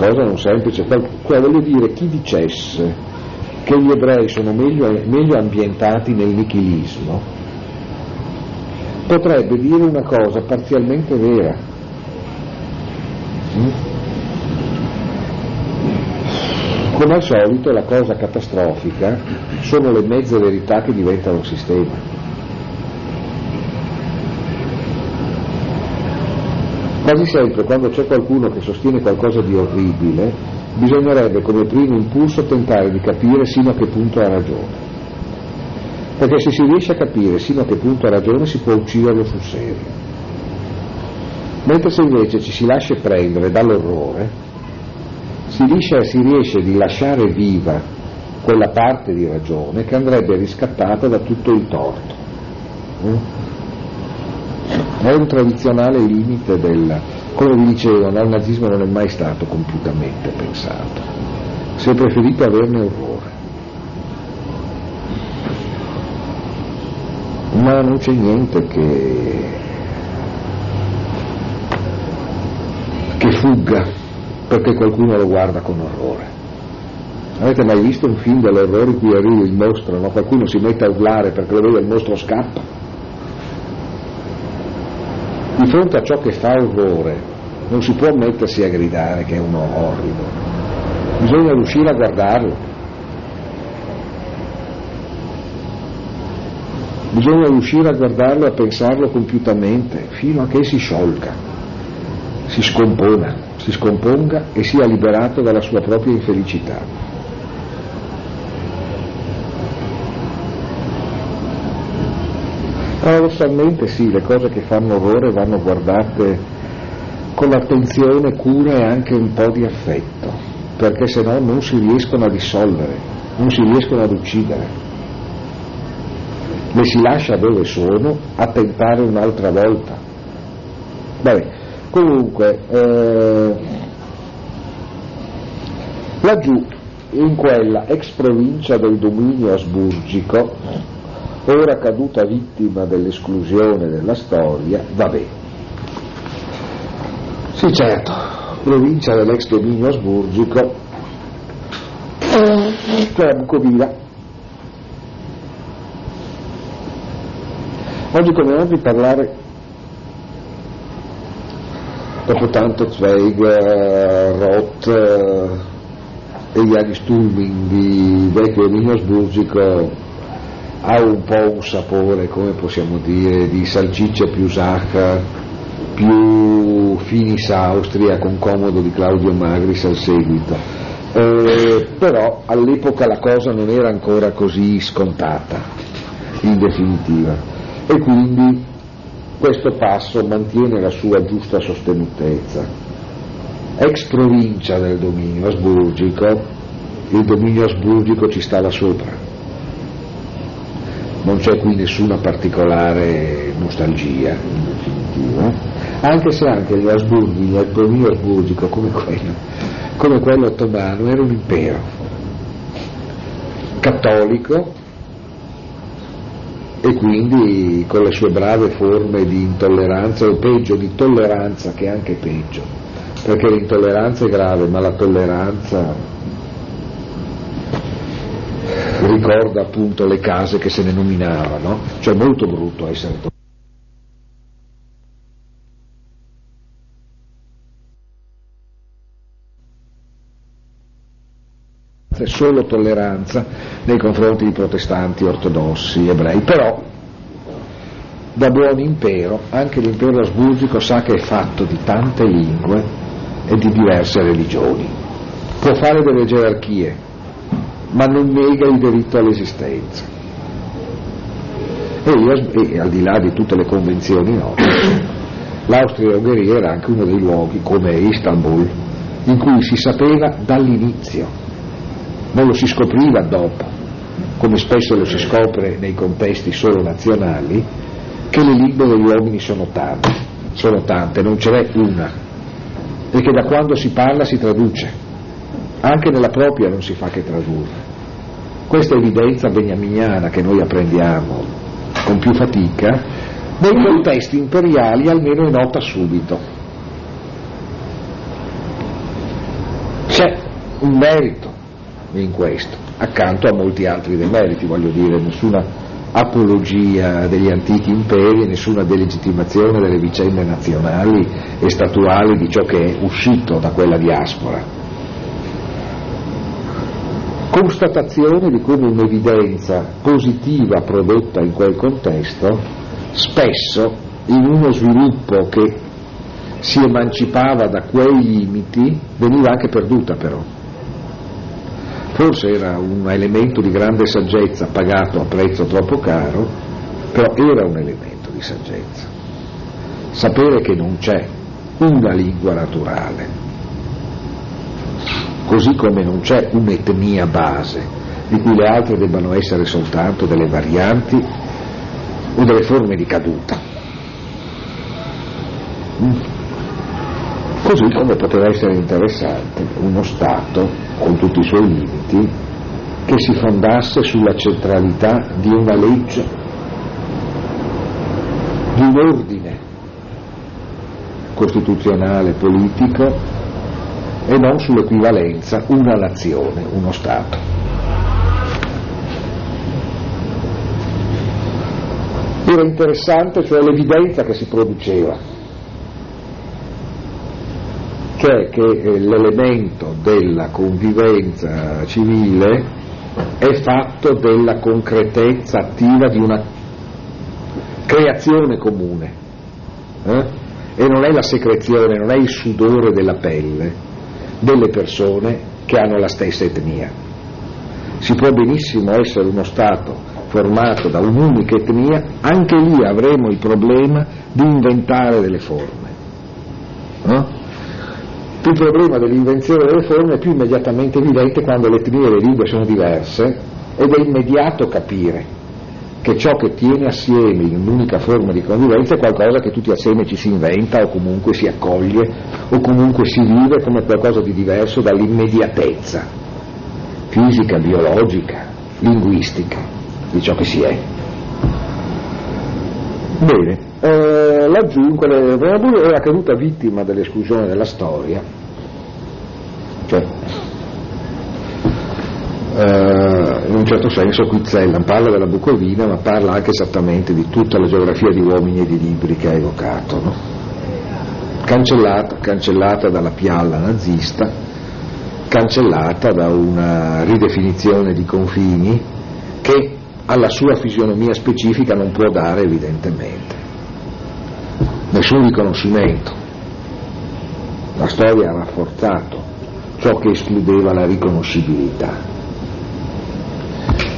cosa non semplice, cioè voglio dire chi dicesse che gli ebrei sono meglio, meglio ambientati nel nichilismo potrebbe dire una cosa parzialmente vera. Mm? Come al solito la cosa catastrofica sono le mezze verità che diventano sistema. Quasi sempre quando c'è qualcuno che sostiene qualcosa di orribile, bisognerebbe come primo impulso tentare di capire sino a che punto ha ragione. Perché se si riesce a capire sino a che punto ha ragione si può ucciderlo sul serio. Mentre se invece ci si lascia prendere dall'orrore, si riesce, si riesce di lasciare viva quella parte di ragione che andrebbe riscattata da tutto il torto. Mm? È un tradizionale limite del, come vi dicevo, il nazismo non è mai stato compiutamente pensato, si è preferito averne orrore. Ma non c'è niente che, che fugga perché qualcuno lo guarda con orrore. Avete mai visto un film dell'orrore in cui arriva il mostro, no? qualcuno si mette a urlare perché lo vede il mostro scappa? Di fronte a ciò che fa orrore non si può mettersi a gridare che è uno orrido, bisogna riuscire a guardarlo, bisogna riuscire a guardarlo e a pensarlo compiutamente fino a che si sciolga, si scompona, si scomponga e sia liberato dalla sua propria infelicità. Paradossalmente sì, le cose che fanno orrore vanno guardate con l'attenzione, cura e anche un po' di affetto, perché se no non si riescono a dissolvere, non si riescono ad uccidere. Le si lascia dove sono a tentare un'altra volta. Beh, comunque, eh, laggiù, in quella ex provincia del dominio asburgico, ora caduta vittima dell'esclusione della storia, va bene. Sì certo, provincia dell'ex dominio asburgico, cioè Bucovina. Oggi come oggi parlare, dopo tanto Zweig, Roth e gli Agisturming di vecchio dominio asburgico ha un po' un sapore, come possiamo dire, di salsiccia più sacca, più finis Austria con comodo di Claudio Magris al seguito. eh, però all'epoca la cosa non era ancora così scontata in definitiva e quindi questo passo mantiene la sua giusta sostenutezza. Ex provincia del dominio asburgico, il dominio asburgico ci stava sopra, non c'è qui nessuna particolare nostalgia in definitiva, anche se anche gli Asburghi, dominio asburgico come quello, come quello ottomano era un impero. Cattolico e quindi con le sue brave forme di intolleranza o peggio di tolleranza che è anche peggio perché l'intolleranza è grave ma la tolleranza ricorda appunto le case che se ne nominavano cioè molto brutto essere tollerante solo tolleranza nei confronti di protestanti, ortodossi, ebrei, però da buon impero anche l'impero asburgico sa che è fatto di tante lingue e di diverse religioni. Può fare delle gerarchie, ma non nega il diritto all'esistenza. E, io, e al di là di tutte le convenzioni note, l'Austria-Ungheria era anche uno dei luoghi, come Istanbul, in cui si sapeva dall'inizio. Non lo si scopriva dopo, come spesso lo si scopre nei contesti solo nazionali, che le lingue degli uomini sono tante, sono tante, non ce n'è una, e che da quando si parla si traduce, anche nella propria non si fa che tradurre. Questa evidenza beniaminiana che noi apprendiamo con più fatica, nei contesti imperiali almeno è nota subito. C'è un merito in questo, accanto a molti altri demeriti, voglio dire, nessuna apologia degli antichi imperi, nessuna delegittimazione delle vicende nazionali e statuali di ciò che è uscito da quella diaspora. Constatazione di come un'evidenza positiva prodotta in quel contesto, spesso in uno sviluppo che si emancipava da quei limiti, veniva anche perduta però forse era un elemento di grande saggezza pagato a prezzo troppo caro, però era un elemento di saggezza. Sapere che non c'è una lingua naturale, così come non c'è un'etnia base, di cui le altre debbano essere soltanto delle varianti o delle forme di caduta. Mm. Così come poteva essere interessante uno Stato, con tutti i suoi limiti, che si fondasse sulla centralità di una legge, di un ordine costituzionale, politico, e non sull'equivalenza una nazione, uno Stato. Era interessante cioè l'evidenza che si produceva cioè che eh, l'elemento della convivenza civile è fatto della concretezza attiva di una creazione comune eh? e non è la secrezione, non è il sudore della pelle delle persone che hanno la stessa etnia. Si può benissimo essere uno Stato formato da un'unica etnia, anche lì avremo il problema di inventare delle forme. No? Il problema dell'invenzione delle forme è più immediatamente evidente quando le etnie e le lingue sono diverse ed è immediato capire che ciò che tiene assieme in un'unica forma di convivenza è qualcosa che tutti assieme ci si inventa o comunque si accoglie o comunque si vive come qualcosa di diverso dall'immediatezza fisica, biologica, linguistica di ciò che si è. Bene, eh, laggiù Bernabé era caduta vittima dell'esclusione della storia, cioè eh, in un certo senso Quizzellan parla della Bucovina ma parla anche esattamente di tutta la geografia di uomini e di libri che ha evocato, no? cancellata, cancellata dalla pialla nazista, cancellata da una ridefinizione di confini che alla sua fisionomia specifica non può dare evidentemente. Nessun riconoscimento. La storia ha rafforzato ciò che escludeva la riconoscibilità.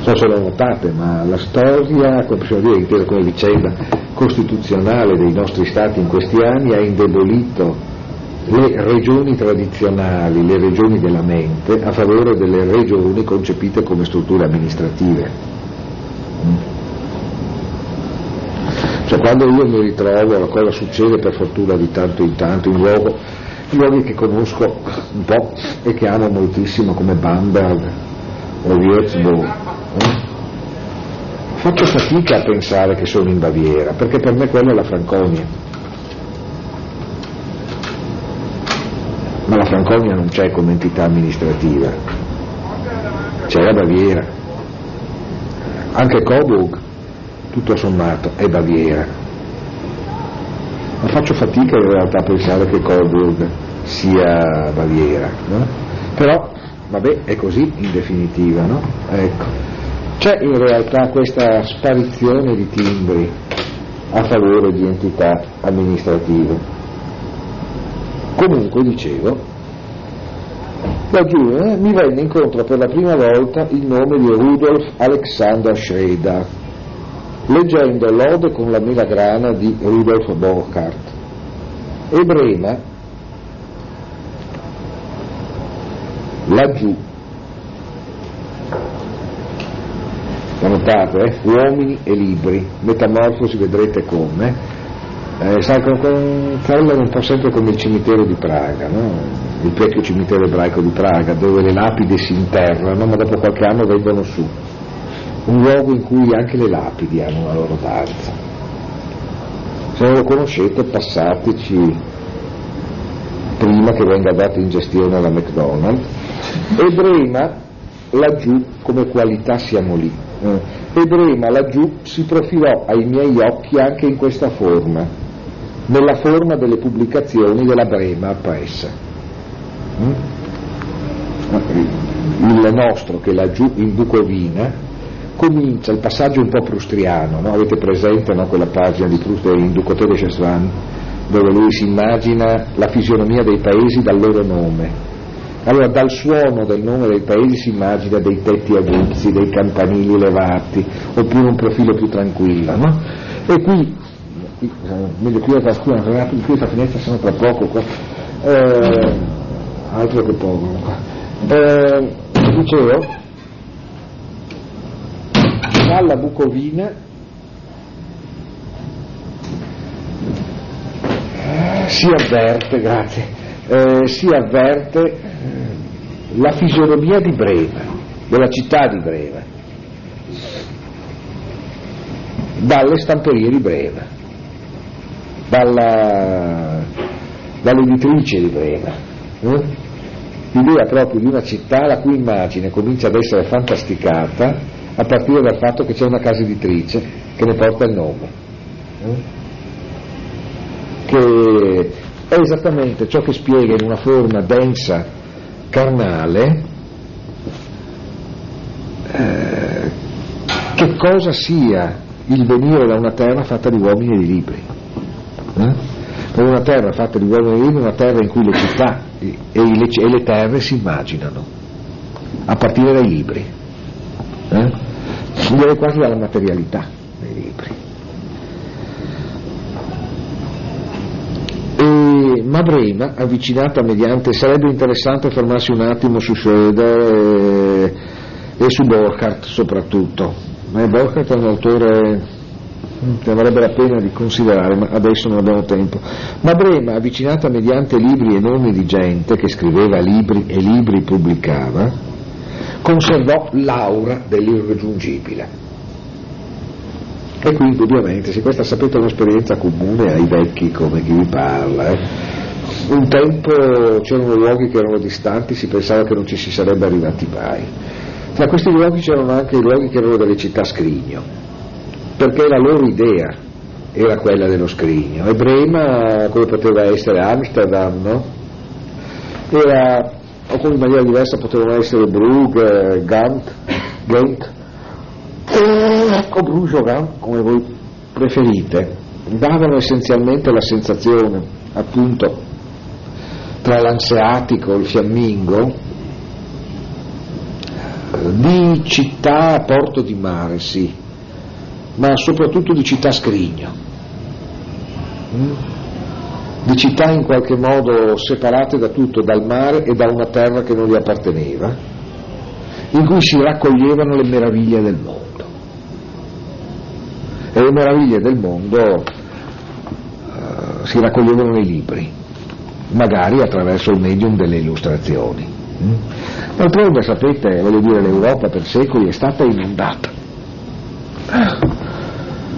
Non so se lo notate, ma la storia, come possiamo dire, intesa come vicenda costituzionale dei nostri stati in questi anni ha indebolito le regioni tradizionali, le regioni della mente, a favore delle regioni concepite come strutture amministrative. Cioè quando io mi ritrovo, cosa succede per fortuna di tanto in tanto in luogo, luoghi che conosco un po' e che amo moltissimo come Bamberg o Würzburg, eh? faccio fatica a pensare che sono in Baviera, perché per me quella è la Franconia. Ma la Franconia non c'è come entità amministrativa, c'è la Baviera. Anche Coburg, tutto sommato, è Baviera. Ma faccio fatica in realtà a pensare che Coburg sia Baviera. No? Però, vabbè, è così in definitiva, no? Ecco. C'è in realtà questa sparizione di timbri a favore di entità amministrative. Comunque, dicevo, laggiù eh, mi venne incontro per la prima volta il nome di Rudolf Alexander Schrader, leggendo l'ode con la melagrana di Rudolf Borchardt. E Brema, laggiù, l'ho notato, eh? uomini e libri, metamorfosi vedrete come, eh, sai, con, con, parlano un po' sempre come il cimitero di Praga, no? il vecchio cimitero ebraico di Praga, dove le lapidi si interrano ma dopo qualche anno vengono su, un luogo in cui anche le lapidi hanno la loro danza. Se non lo conoscete passateci prima che venga dato in gestione alla McDonald's e Brema laggiù come qualità siamo lì eh, e Brema laggiù si profilò ai miei occhi anche in questa forma, nella forma delle pubblicazioni della Brema Press. Mm? Il nostro che laggiù in Bucovina comincia il passaggio un po' prustriano, no? avete presente no? quella pagina di Proust in Ducote Chasvan dove lui si immagina la fisionomia dei paesi dal loro nome allora dal suono del nome dei paesi si immagina dei tetti aguzzi, dei campanili elevati, oppure un profilo più tranquillo, no? E qui, meglio qui da Renato di questa finestra sono tra poco qua, eh, altro che poco qua. Eh, dicevo, dalla Bucovina si avverte, grazie, eh, si avverte la fisionomia di Brema, della città di Brema, dalle stamperie di Brema, dalla, dall'editrice di Brema. Eh? L'idea proprio di una città la cui immagine comincia ad essere fantasticata a partire dal fatto che c'è una casa editrice che ne porta il nome. Eh? Che è esattamente ciò che spiega in una forma densa carnale eh, che cosa sia il venire da una terra fatta di uomini e di libri. Eh? Per una terra fatta di uomini e di libri, una terra in cui le città e le, e le terre si immaginano, a partire dai libri. Eh? Direi quasi dalla materialità dei libri. Ma Brema, avvicinata mediante, sarebbe interessante fermarsi un attimo su Schroeder e, e su Borchardt soprattutto. Ma Borchardt è un autore che varrebbe la pena di considerare, ma adesso non abbiamo tempo. Ma Brema, avvicinata mediante libri e nomi di gente che scriveva libri e libri pubblicava, conservò l'aura dell'irraggiungibile. E qui indubbiamente, se questa sapete un'esperienza comune ai vecchi come chi vi parla, eh, un tempo c'erano luoghi che erano distanti, si pensava che non ci si sarebbe arrivati mai. Tra questi luoghi c'erano anche i luoghi che erano delle città scrigno, perché la loro idea era quella dello scrigno. E Brema, come poteva essere Amsterdam, no? Era, o come in maniera diversa potevano essere Brugge, Gant, Ghent, o Bruges o come voi preferite, davano essenzialmente la sensazione, appunto, tra l'anseatico e il fiammingo, di città a porto di mare, sì, ma soprattutto di città scrigno, mm? di città in qualche modo separate da tutto, dal mare e da una terra che non gli apparteneva, in cui si raccoglievano le meraviglie del mondo. Le meraviglie del mondo uh, si raccoglievano nei libri, magari attraverso il medium delle illustrazioni. Mm? D'altronde sapete, voglio dire, l'Europa per secoli è stata inondata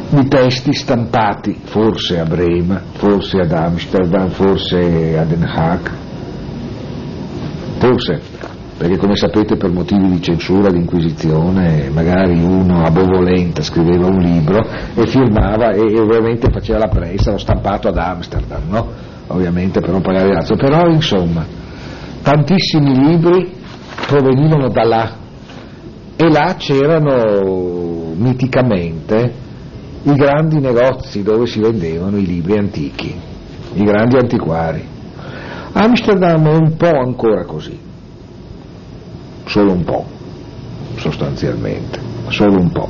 di testi stampati, forse a Brema, forse ad Amsterdam, forse a Den Haag, forse, perché come sapete per motivi di censura, di inquisizione, magari uno a bovolenta scriveva un libro e firmava e, e ovviamente faceva la pressa, l'ho stampato ad Amsterdam, no? Ovviamente per non pagare il razzo, però insomma, tantissimi libri provenivano da là e là c'erano miticamente i grandi negozi dove si vendevano i libri antichi, i grandi antiquari. Amsterdam è un po' ancora così, solo un po', sostanzialmente, solo un po'.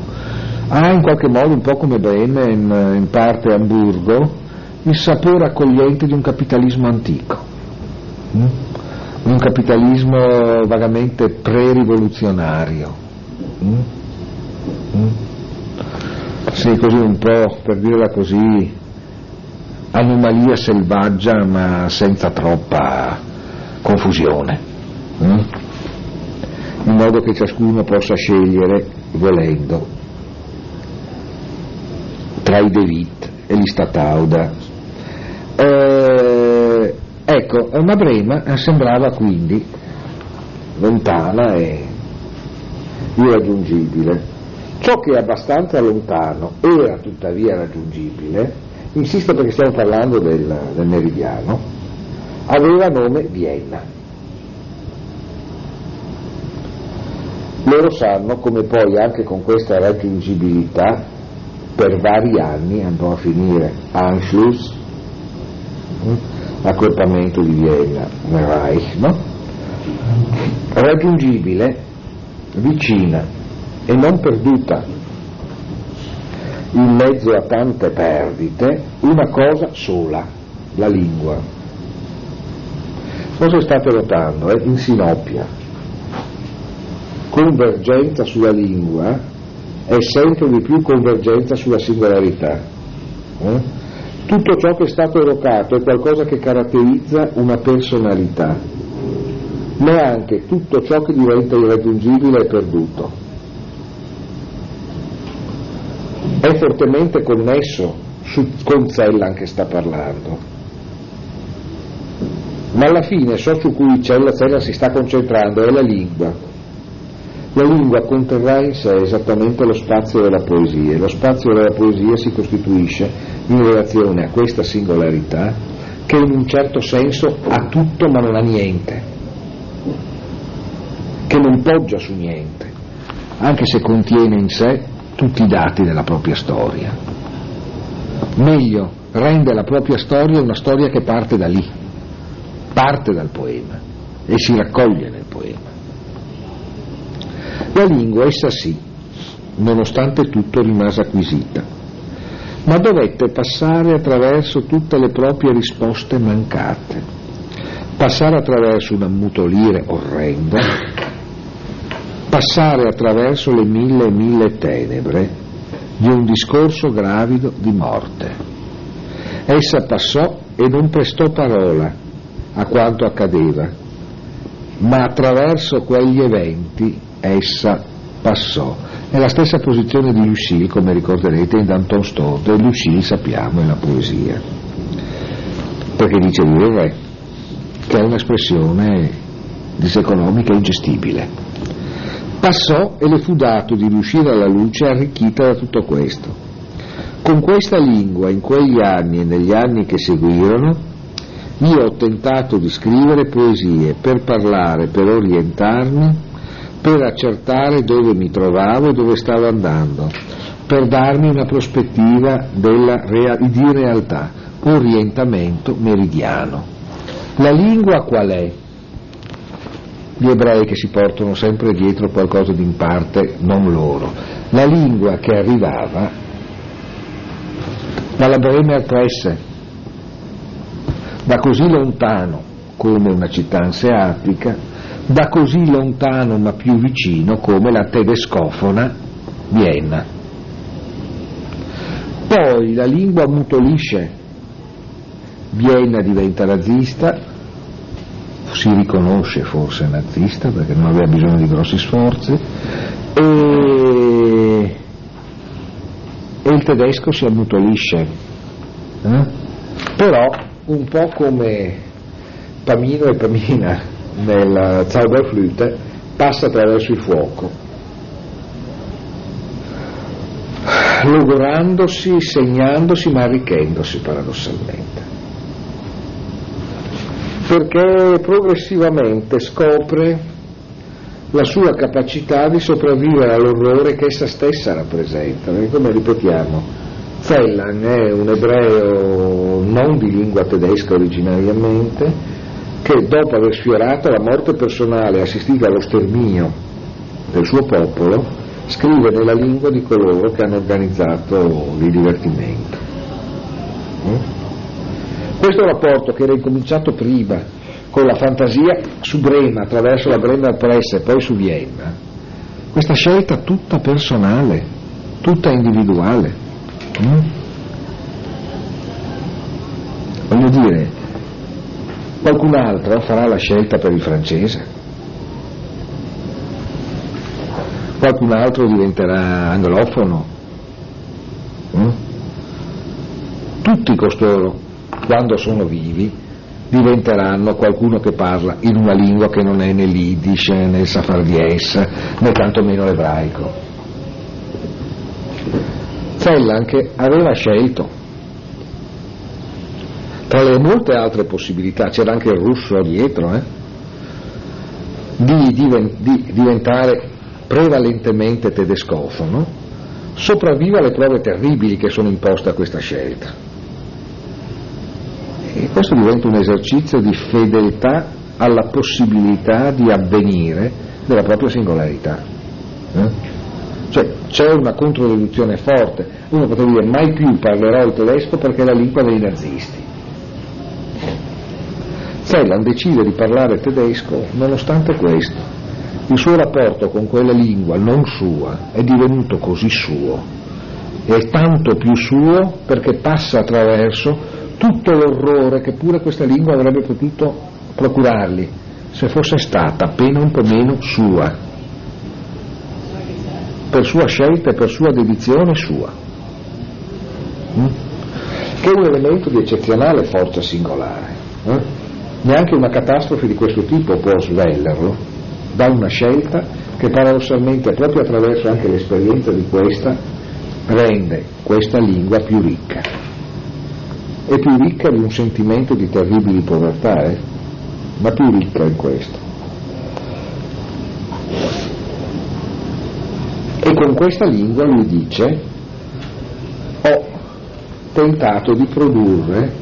Ha in qualche modo, un po' come Bremen, in parte Hamburgo, il sapore accogliente di un capitalismo antico, mm? un capitalismo vagamente pre-rivoluzionario. Mm? Mm? Sì, così un po', per dirla così, anomalia selvaggia ma senza troppa confusione, mm? In modo che ciascuno possa scegliere, volendo, tra i De e gli Statauda. Eh, ecco, una Brema sembrava quindi lontana e irraggiungibile. Ciò che è abbastanza lontano era tuttavia raggiungibile, insisto perché stiamo parlando del, del meridiano, aveva nome Vienna. Loro sanno come poi anche con questa raggiungibilità per vari anni andò a finire Anschluss, accorpamento di Vienna nel Reich, no? raggiungibile, vicina e non perduta in mezzo a tante perdite una cosa sola, la lingua. Cosa state notando? Eh? In sinopia. Convergenza sulla lingua è sempre di più convergenza sulla singolarità. Eh? Tutto ciò che è stato evocato è qualcosa che caratterizza una personalità, ma anche tutto ciò che diventa irraggiungibile è perduto. è fortemente connesso su, con Zellan che sta parlando. Ma alla fine ciò su cui Zellan si sta concentrando è la lingua. La lingua conterrà in sé esattamente lo spazio della poesia e lo spazio della poesia si costituisce in relazione a questa singolarità che in un certo senso ha tutto ma non ha niente, che non poggia su niente, anche se contiene in sé tutti i dati della propria storia. Meglio, rende la propria storia una storia che parte da lì, parte dal poema e si raccoglie nel poema. La lingua, essa sì, nonostante tutto rimase acquisita, ma dovette passare attraverso tutte le proprie risposte mancate, passare attraverso un ammutolire orrendo passare attraverso le mille e mille tenebre di un discorso gravido di morte. Essa passò e non prestò parola a quanto accadeva, ma attraverso quegli eventi essa passò. È la stessa posizione di Lucille, come ricorderete, in Danton Stord, e Lucille sappiamo è la poesia, perché dice di re, che è un'espressione diseconomica ingestibile passò e le fu dato di riuscire alla luce arricchita da tutto questo. Con questa lingua, in quegli anni e negli anni che seguirono, io ho tentato di scrivere poesie per parlare, per orientarmi, per accertare dove mi trovavo e dove stavo andando, per darmi una prospettiva della, di realtà, orientamento meridiano. La lingua qual è? Gli ebrei che si portano sempre dietro qualcosa di in parte non loro. La lingua che arrivava dalla Bremer Presse, da così lontano come una città anseatica, da così lontano ma più vicino come la tedescofona Vienna. Poi la lingua mutolisce, Vienna diventa nazista, si riconosce forse nazista perché non aveva bisogno di grossi sforzi e, e il tedesco si ammutolisce. Eh? Però un po' come Pamino e Pamina nel Zauberflute passa attraverso il fuoco, logorandosi, segnandosi ma arricchendosi paradossalmente. Perché progressivamente scopre la sua capacità di sopravvivere all'orrore che essa stessa rappresenta, perché come ripetiamo, Fellan è un ebreo non di lingua tedesca originariamente, che dopo aver sfiorato la morte personale e assistito allo sterminio del suo popolo, scrive nella lingua di coloro che hanno organizzato il divertimento. Mm? Questo rapporto che era incominciato prima con la fantasia su Brema attraverso la Bremer Press e poi su Vienna, questa scelta tutta personale, tutta individuale. Mm? Voglio dire, qualcun altro farà la scelta per il francese, qualcun altro diventerà anglofono. Mm? Tutti costoro quando sono vivi, diventeranno qualcuno che parla in una lingua che non è né l'Iddish, né il Safardies, né tantomeno l'ebraico. Zellan che aveva scelto, tra le molte altre possibilità, c'era anche il russo dietro, eh, di, di diventare prevalentemente tedescofono, sopravviva alle prove terribili che sono imposte a questa scelta e questo diventa un esercizio di fedeltà alla possibilità di avvenire della propria singolarità. Eh? Cioè c'è una controdeduzione forte, uno potrebbe dire mai più parlerò il tedesco perché è la lingua dei nazisti. Zellan decide di parlare tedesco nonostante questo. Il suo rapporto con quella lingua non sua è divenuto così suo, è tanto più suo perché passa attraverso tutto l'orrore che pure questa lingua avrebbe potuto procurargli se fosse stata appena un po' meno sua, per sua scelta e per sua dedizione sua, mm? che è un elemento di eccezionale forza singolare. Eh? Neanche una catastrofe di questo tipo può svellerlo da una scelta che paradossalmente proprio attraverso anche l'esperienza di questa rende questa lingua più ricca è più ricca di un sentimento di terribili povertà, eh? ma più ricca in questo. E con questa lingua lui dice ho tentato di produrre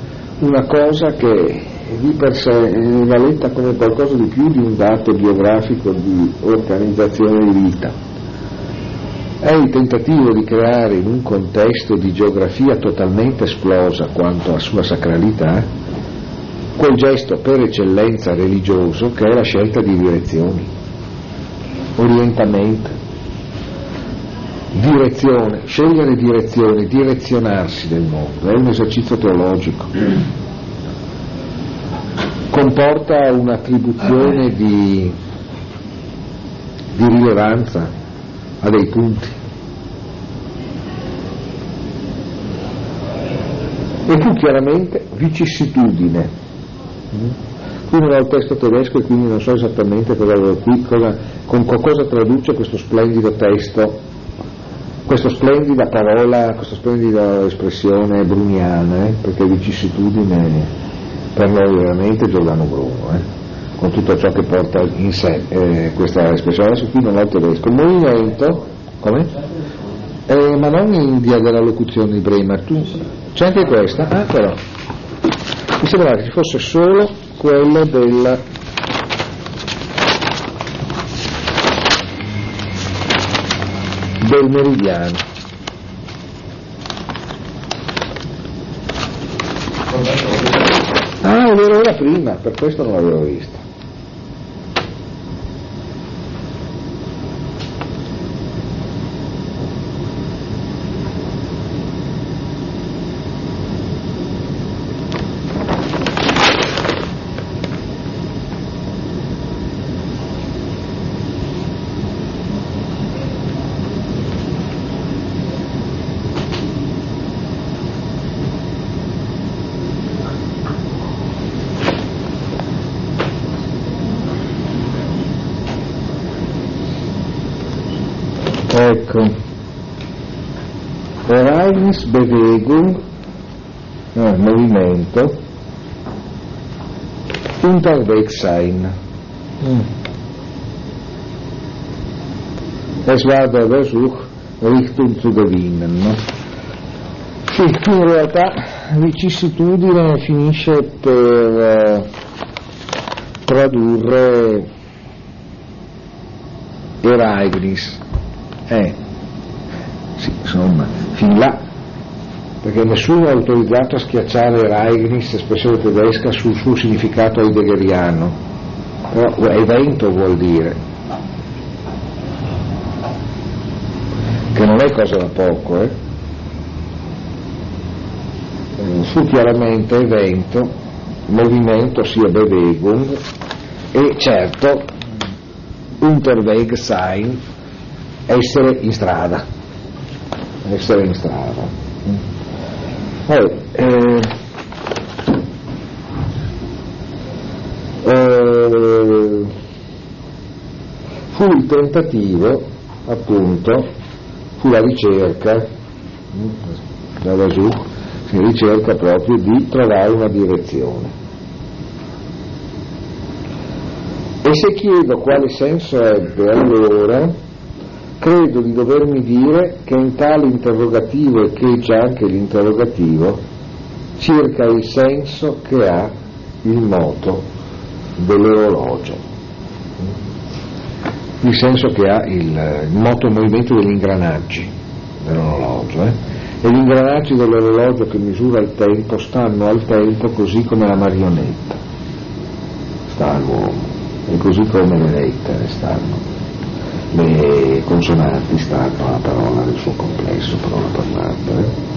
una cosa che di per sé va letta come qualcosa di più di un dato biografico di organizzazione di vita. È il tentativo di creare in un contesto di geografia totalmente esplosa quanto a sua sacralità quel gesto per eccellenza religioso che è la scelta di direzioni, orientamento, direzione, scegliere direzione, direzionarsi nel mondo, è un esercizio teologico. Comporta un'attribuzione di, di rilevanza a dei punti. E più chiaramente vicissitudine. Qui non ho il testo tedesco e quindi non so esattamente cosa, qui, cosa, con cosa traduce questo splendido testo, questa splendida parola, questa splendida espressione bruniana, eh, perché vicissitudine per noi veramente Giordano Bruno. Eh con tutto ciò che porta in sé eh, questa espressione. Adesso qui non ho il tedesco. Movimento, come? Eh, ma non in via della locuzione di Bremer, tu c'è anche questa? Ah però, mi sembrava che ci fosse solo quello del del meridiano. Vero, era prima, per questo non l'avevo vista. Ecco, Bewegung, eh, movimento, unterwegs sein. Mm. Es war der Versuch, Richtung zu gewinnen. No? Sì, in realtà vicissitudine finisce per eh, tradurre Ereignis eh, sì, insomma, fin là, perché nessuno è autorizzato a schiacciare Reignis, espressione tedesca, sul suo significato heideggeriano, però evento vuol dire, che non è cosa da poco, eh? fu chiaramente evento, movimento sia Bewegung e certo Unterweg sein essere in strada, essere in strada. Poi, eh, eh, fu il tentativo, appunto, fu la ricerca, dalla giù, si ricerca proprio di trovare una direzione. E se chiedo quale senso ebbe allora, credo di dovermi dire che in tale interrogativo e che c'è anche l'interrogativo circa il senso che ha il moto dell'orologio, il senso che ha il, il moto movimento degli ingranaggi dell'orologio. Eh? E gli ingranaggi dell'orologio che misura il tempo stanno al tempo così come la marionetta sta all'uomo e così come le lettere stanno le consonanti stanno alla parola nel suo complesso, parola parlata. Eh?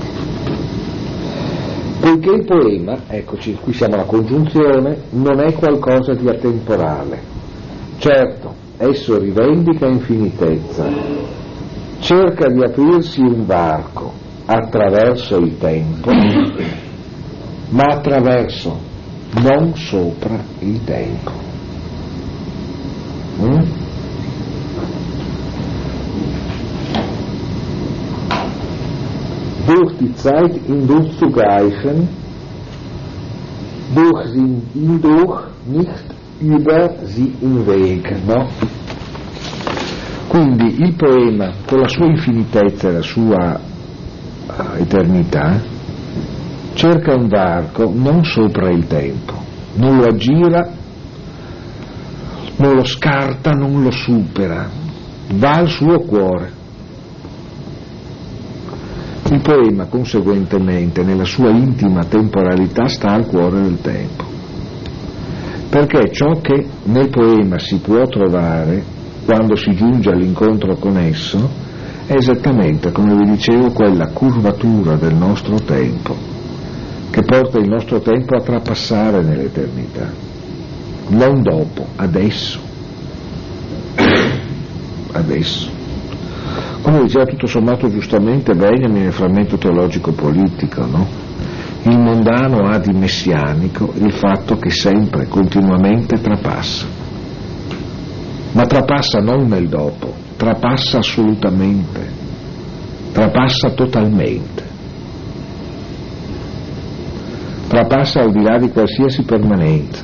Poiché il poema, eccoci, qui siamo alla congiunzione, non è qualcosa di atemporale. Certo, esso rivendica infinitezza, cerca di aprirsi un varco attraverso il tempo, ma attraverso, non sopra il tempo. Mm? durch die Zeit hindurchzugreifen, durch sie hindurch, nicht über sie hinweg. No? Quindi il poema, con la sua infinitezza e la sua uh, eternità, cerca un varco non sopra il tempo, non lo aggira, non lo scarta, non lo supera, va al suo cuore il poema, conseguentemente, nella sua intima temporalità sta al cuore del tempo, perché ciò che nel poema si può trovare quando si giunge all'incontro con esso è esattamente, come vi dicevo, quella curvatura del nostro tempo, che porta il nostro tempo a trapassare nell'eternità, non dopo, adesso. Adesso come diceva tutto sommato giustamente Benjamin nel frammento teologico-politico, no? il mondano ha di messianico il fatto che sempre, continuamente trapassa, ma trapassa non nel dopo, trapassa assolutamente, trapassa totalmente, trapassa al di là di qualsiasi permanenza.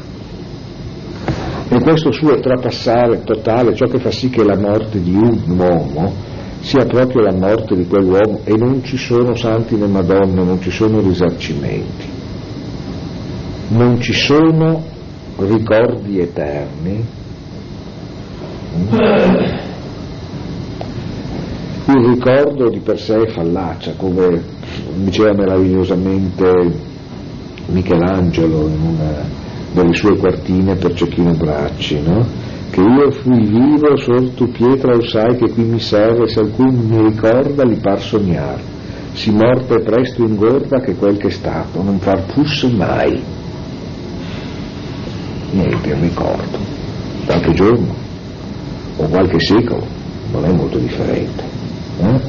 E questo suo trapassare totale, ciò che fa sì che la morte di un uomo sia proprio la morte di quell'uomo e non ci sono santi né madonne, non ci sono risarcimenti, non ci sono ricordi eterni, il ricordo di per sé è fallacia, come diceva meravigliosamente Michelangelo in una delle sue quartine per Cecchino Bracci, no? Che io fui vivo sotto pietra lo sai che qui mi serve se alcun mi ricorda li par sognare. Si morte presto ingorda che quel che è stato non far fusse mai. Niente il ricordo. Qualche giorno o qualche secolo non è molto differente eh?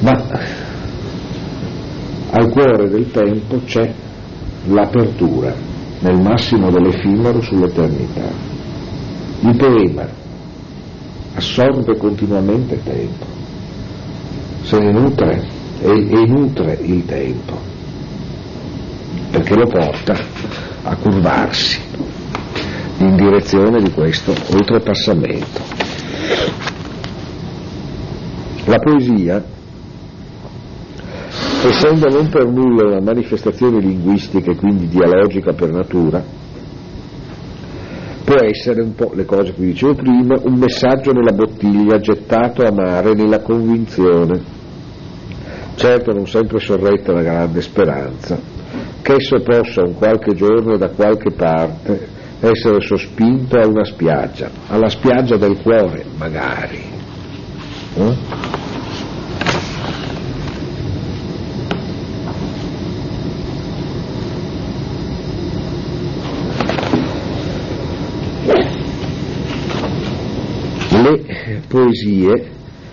ma al cuore del tempo c'è l'apertura nel massimo dell'effimero sull'eternità il poema assorbe continuamente tempo, se ne nutre e, e nutre il tempo, perché lo porta a curvarsi in direzione di questo oltrepassamento. La poesia, essendo non per nulla una manifestazione linguistica e quindi dialogica per natura, può essere un po' le cose che dicevo prima, un messaggio nella bottiglia gettato a mare nella convinzione, certo non sempre sorretta da grande speranza, che esso possa un qualche giorno da qualche parte essere sospinto a una spiaggia, alla spiaggia del cuore magari. Eh? Le poesie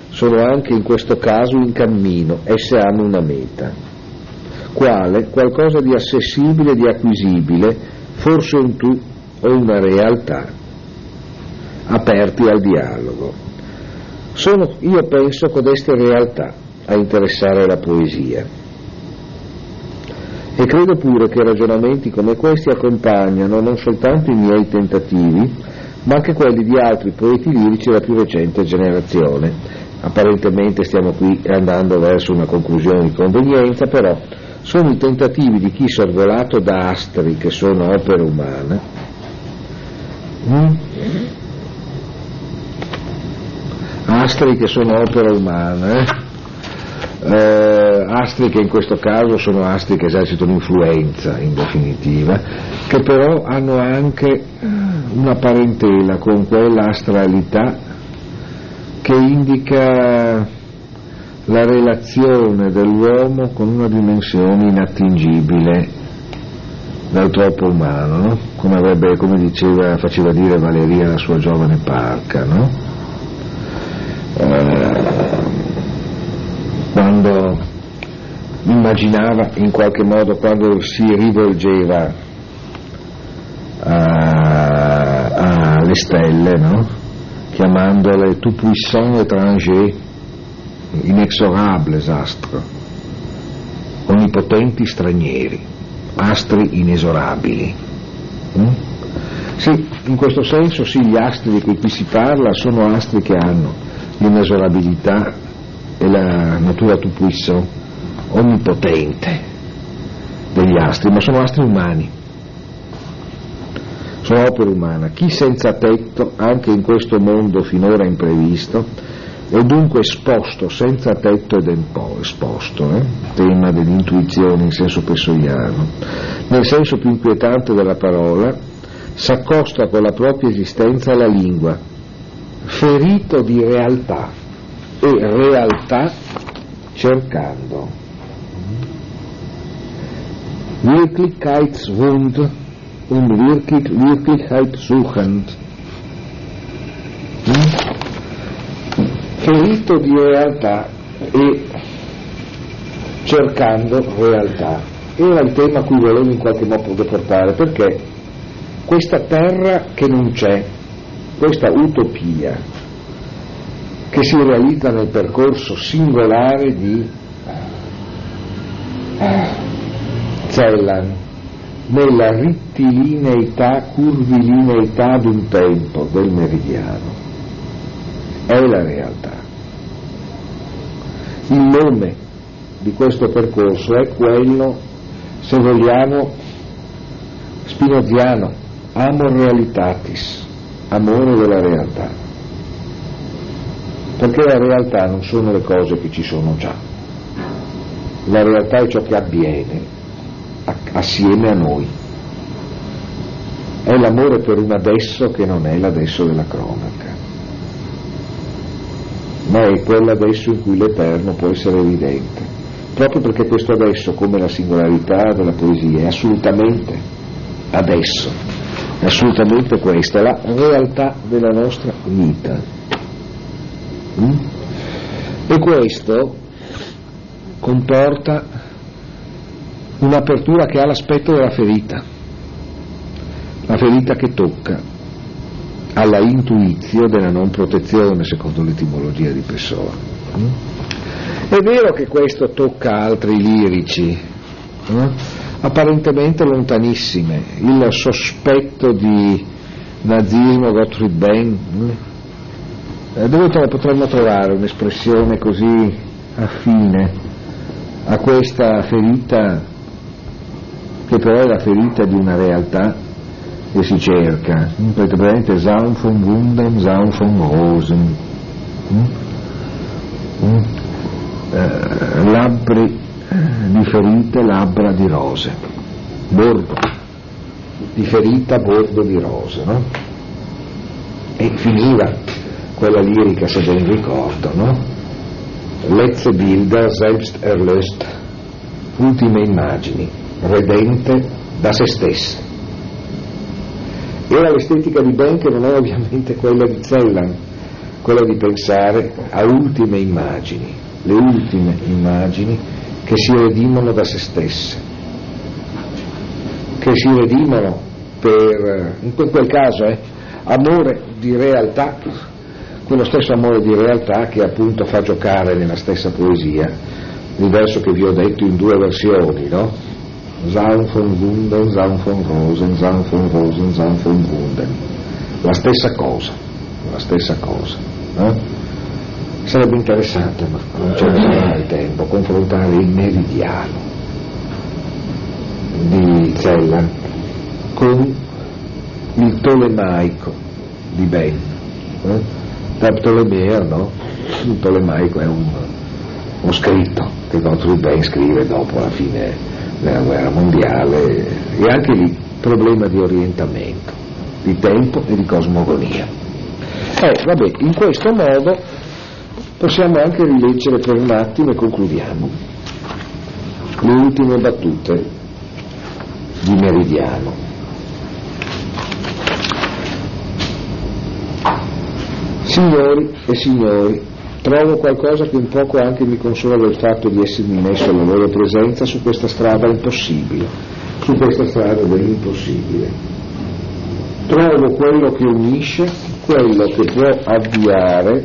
sono anche in questo caso in cammino, esse hanno una meta. Quale? Qualcosa di accessibile, di acquisibile, forse un tu o una realtà, aperti al dialogo. Sono, io penso, codeste realtà a interessare la poesia. E credo pure che ragionamenti come questi accompagnano non soltanto i miei tentativi, ma anche quelli di altri poeti lirici della più recente generazione. Apparentemente stiamo qui andando verso una conclusione di convenienza, però sono i tentativi di chi sorvolato da astri che sono opere umane. Mm? Astri che sono opere umane. Eh, astri che in questo caso sono astri che esercitano influenza in definitiva, che però hanno anche una parentela con quella astralità che indica la relazione dell'uomo con una dimensione inattingibile dal troppo umano, no? come, avrebbe, come diceva, faceva dire Valeria la sua giovane parca, no? eh, quando immaginava in qualche modo, quando si rivolgeva alle stelle, no? chiamandole tout puissant étranger, inexorables astres, onnipotenti stranieri, astri inesorabili. Mm? Sì, in questo senso sì, gli astri di cui qui si parla sono astri che hanno l'inesorabilità e la natura tout puissant, onnipotente degli astri, ma sono astri umani sono opera umana. Chi senza tetto, anche in questo mondo finora imprevisto, è dunque esposto, senza tetto ed esposto, eh? tema dell'intuizione in senso pessoiano, nel senso più inquietante della parola, s'accosta con la propria esistenza alla lingua, ferito di realtà e realtà cercando. Wirklichkeitswund und wirklich, Wirklichkeit suchend. Hm? Ferito di realtà e cercando realtà. Era il tema a cui volevo in qualche modo portare, perché questa terra che non c'è, questa utopia che si realizza nel percorso singolare di Zellan, nella rittilineità, curvilineità di un tempo del meridiano. È la realtà. Il nome di questo percorso è quello, se vogliamo, spinoziano, amor realitatis, amore della realtà. Perché la realtà non sono le cose che ci sono già, la realtà è ciò che avviene assieme a noi. È l'amore per un adesso che non è l'adesso della cronaca, ma è quell'adesso in cui l'eterno può essere evidente, proprio perché questo adesso, come la singolarità della poesia, è assolutamente adesso, è assolutamente questa, la realtà della nostra vita. Mm? E questo comporta un'apertura che ha l'aspetto della ferita, la ferita che tocca alla intuizio della non protezione, secondo l'etimologia di Pessoa. È vero che questo tocca altri lirici, no? apparentemente lontanissime, il sospetto di nazismo Gottfried Benn, eh, dove potremmo trovare un'espressione così affine a questa ferita che però è la ferita di una realtà che si cerca, perché praticamente Zaun von Wunden, Zaun von Rosen, mm? Mm? Eh, labbri di ferite, labbra di rose, bordo di ferita, bordo di rose, no? E finiva quella lirica, se ben ricordo, no? Letze Bilder selbst erlöst, ultime immagini, redente da se stesse. Era l'estetica di Ben che non è ovviamente quella di Zellan, quella di pensare a ultime immagini, le ultime immagini che si redimono da se stesse, che si redimono per, in quel caso, eh, amore di realtà, quello stesso amore di realtà che appunto fa giocare nella stessa poesia il verso che vi ho detto in due versioni, no? Zaun von Wunden, Zaun von Rosen, Zaun von Rosen, Zaun von Wunden. La stessa cosa, la stessa cosa. Eh? Sarebbe interessante, ma non ce ne sarà il tempo, confrontare il meridiano di Zellan con il tolemaico di Ben. Eh? Da Ptolemeo, no? Il tolemaico è un, uno scritto che Gottfried Ben scrive dopo la fine nella guerra mondiale e anche lì problema di orientamento, di tempo e di cosmogonia. Eh, vabbè, in questo modo possiamo anche rileggere per un attimo e concludiamo le ultime battute di Meridiano. Signori e signori, trovo qualcosa che un poco anche mi consola del fatto di essermi messo alla loro presenza su questa strada impossibile, su questa strada dell'impossibile. Trovo quello che unisce, quello che può avviare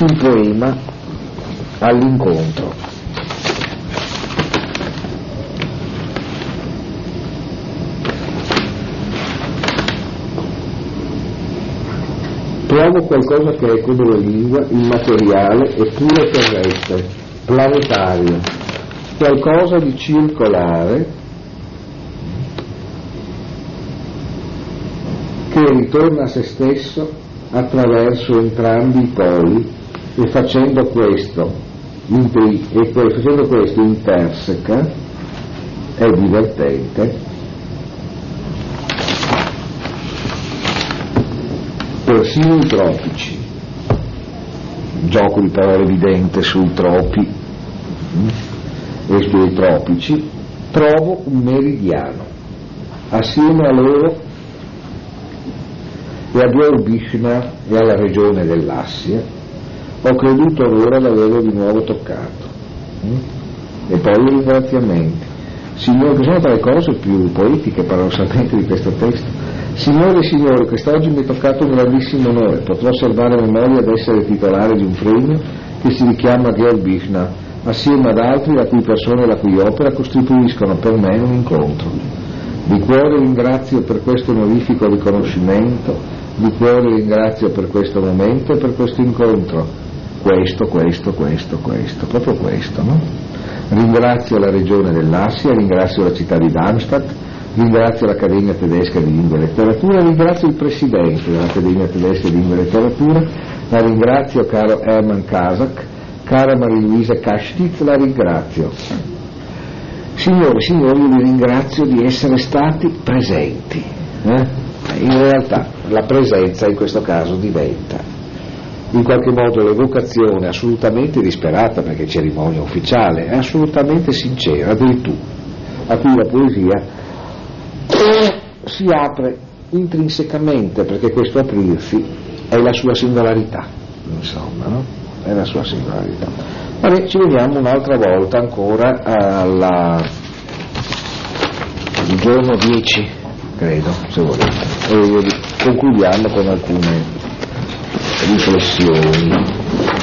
il poema all'incontro. Trovo qualcosa che è come la lingua, immateriale eppure terrestre, planetario, qualcosa di circolare che ritorna a se stesso attraverso entrambi i poli e facendo questo, e facendo questo interseca, è divertente, persino i tropici, gioco di parole evidente sui tropi mm, e sui tropici, trovo un meridiano, assieme a loro e a Björn e alla regione dell'Assia, ho creduto ora di averlo di nuovo toccato. Mm? E poi i ringraziamenti. Signore, che sono tra le cose più poetiche paradossalmente di questo testo, Signore e signori, quest'oggi mi è toccato un grandissimo onore, potrò salvare memoria ad essere titolare di un premio che si richiama Georg Bichner, assieme ad altri la cui persona e la cui opera costituiscono per me un incontro. Di cuore ringrazio per questo onorifico riconoscimento, di cuore ringrazio per questo momento e per questo incontro. Questo, questo, questo, questo, proprio questo, no? Ringrazio la regione dell'Assia, ringrazio la città di Darmstadt, ringrazio l'Accademia Tedesca di Lingua e Letteratura, ringrazio il Presidente dell'Accademia Tedesca di Lingua e Letteratura, la ringrazio caro Hermann Kazak, cara Maria Luisa Kastitz, la ringrazio. Signore e signori, vi ringrazio di essere stati presenti. Eh? In realtà la presenza in questo caso diventa in qualche modo l'evocazione assolutamente disperata perché cerimonia ufficiale, è assolutamente sincera del tu, a cui la poesia si apre intrinsecamente perché questo aprirsi è la sua singolarità, insomma, no? È la sua singolarità. Vabbè, ci vediamo un'altra volta ancora al giorno 10, credo, se volete, e concludiamo con alcune riflessioni.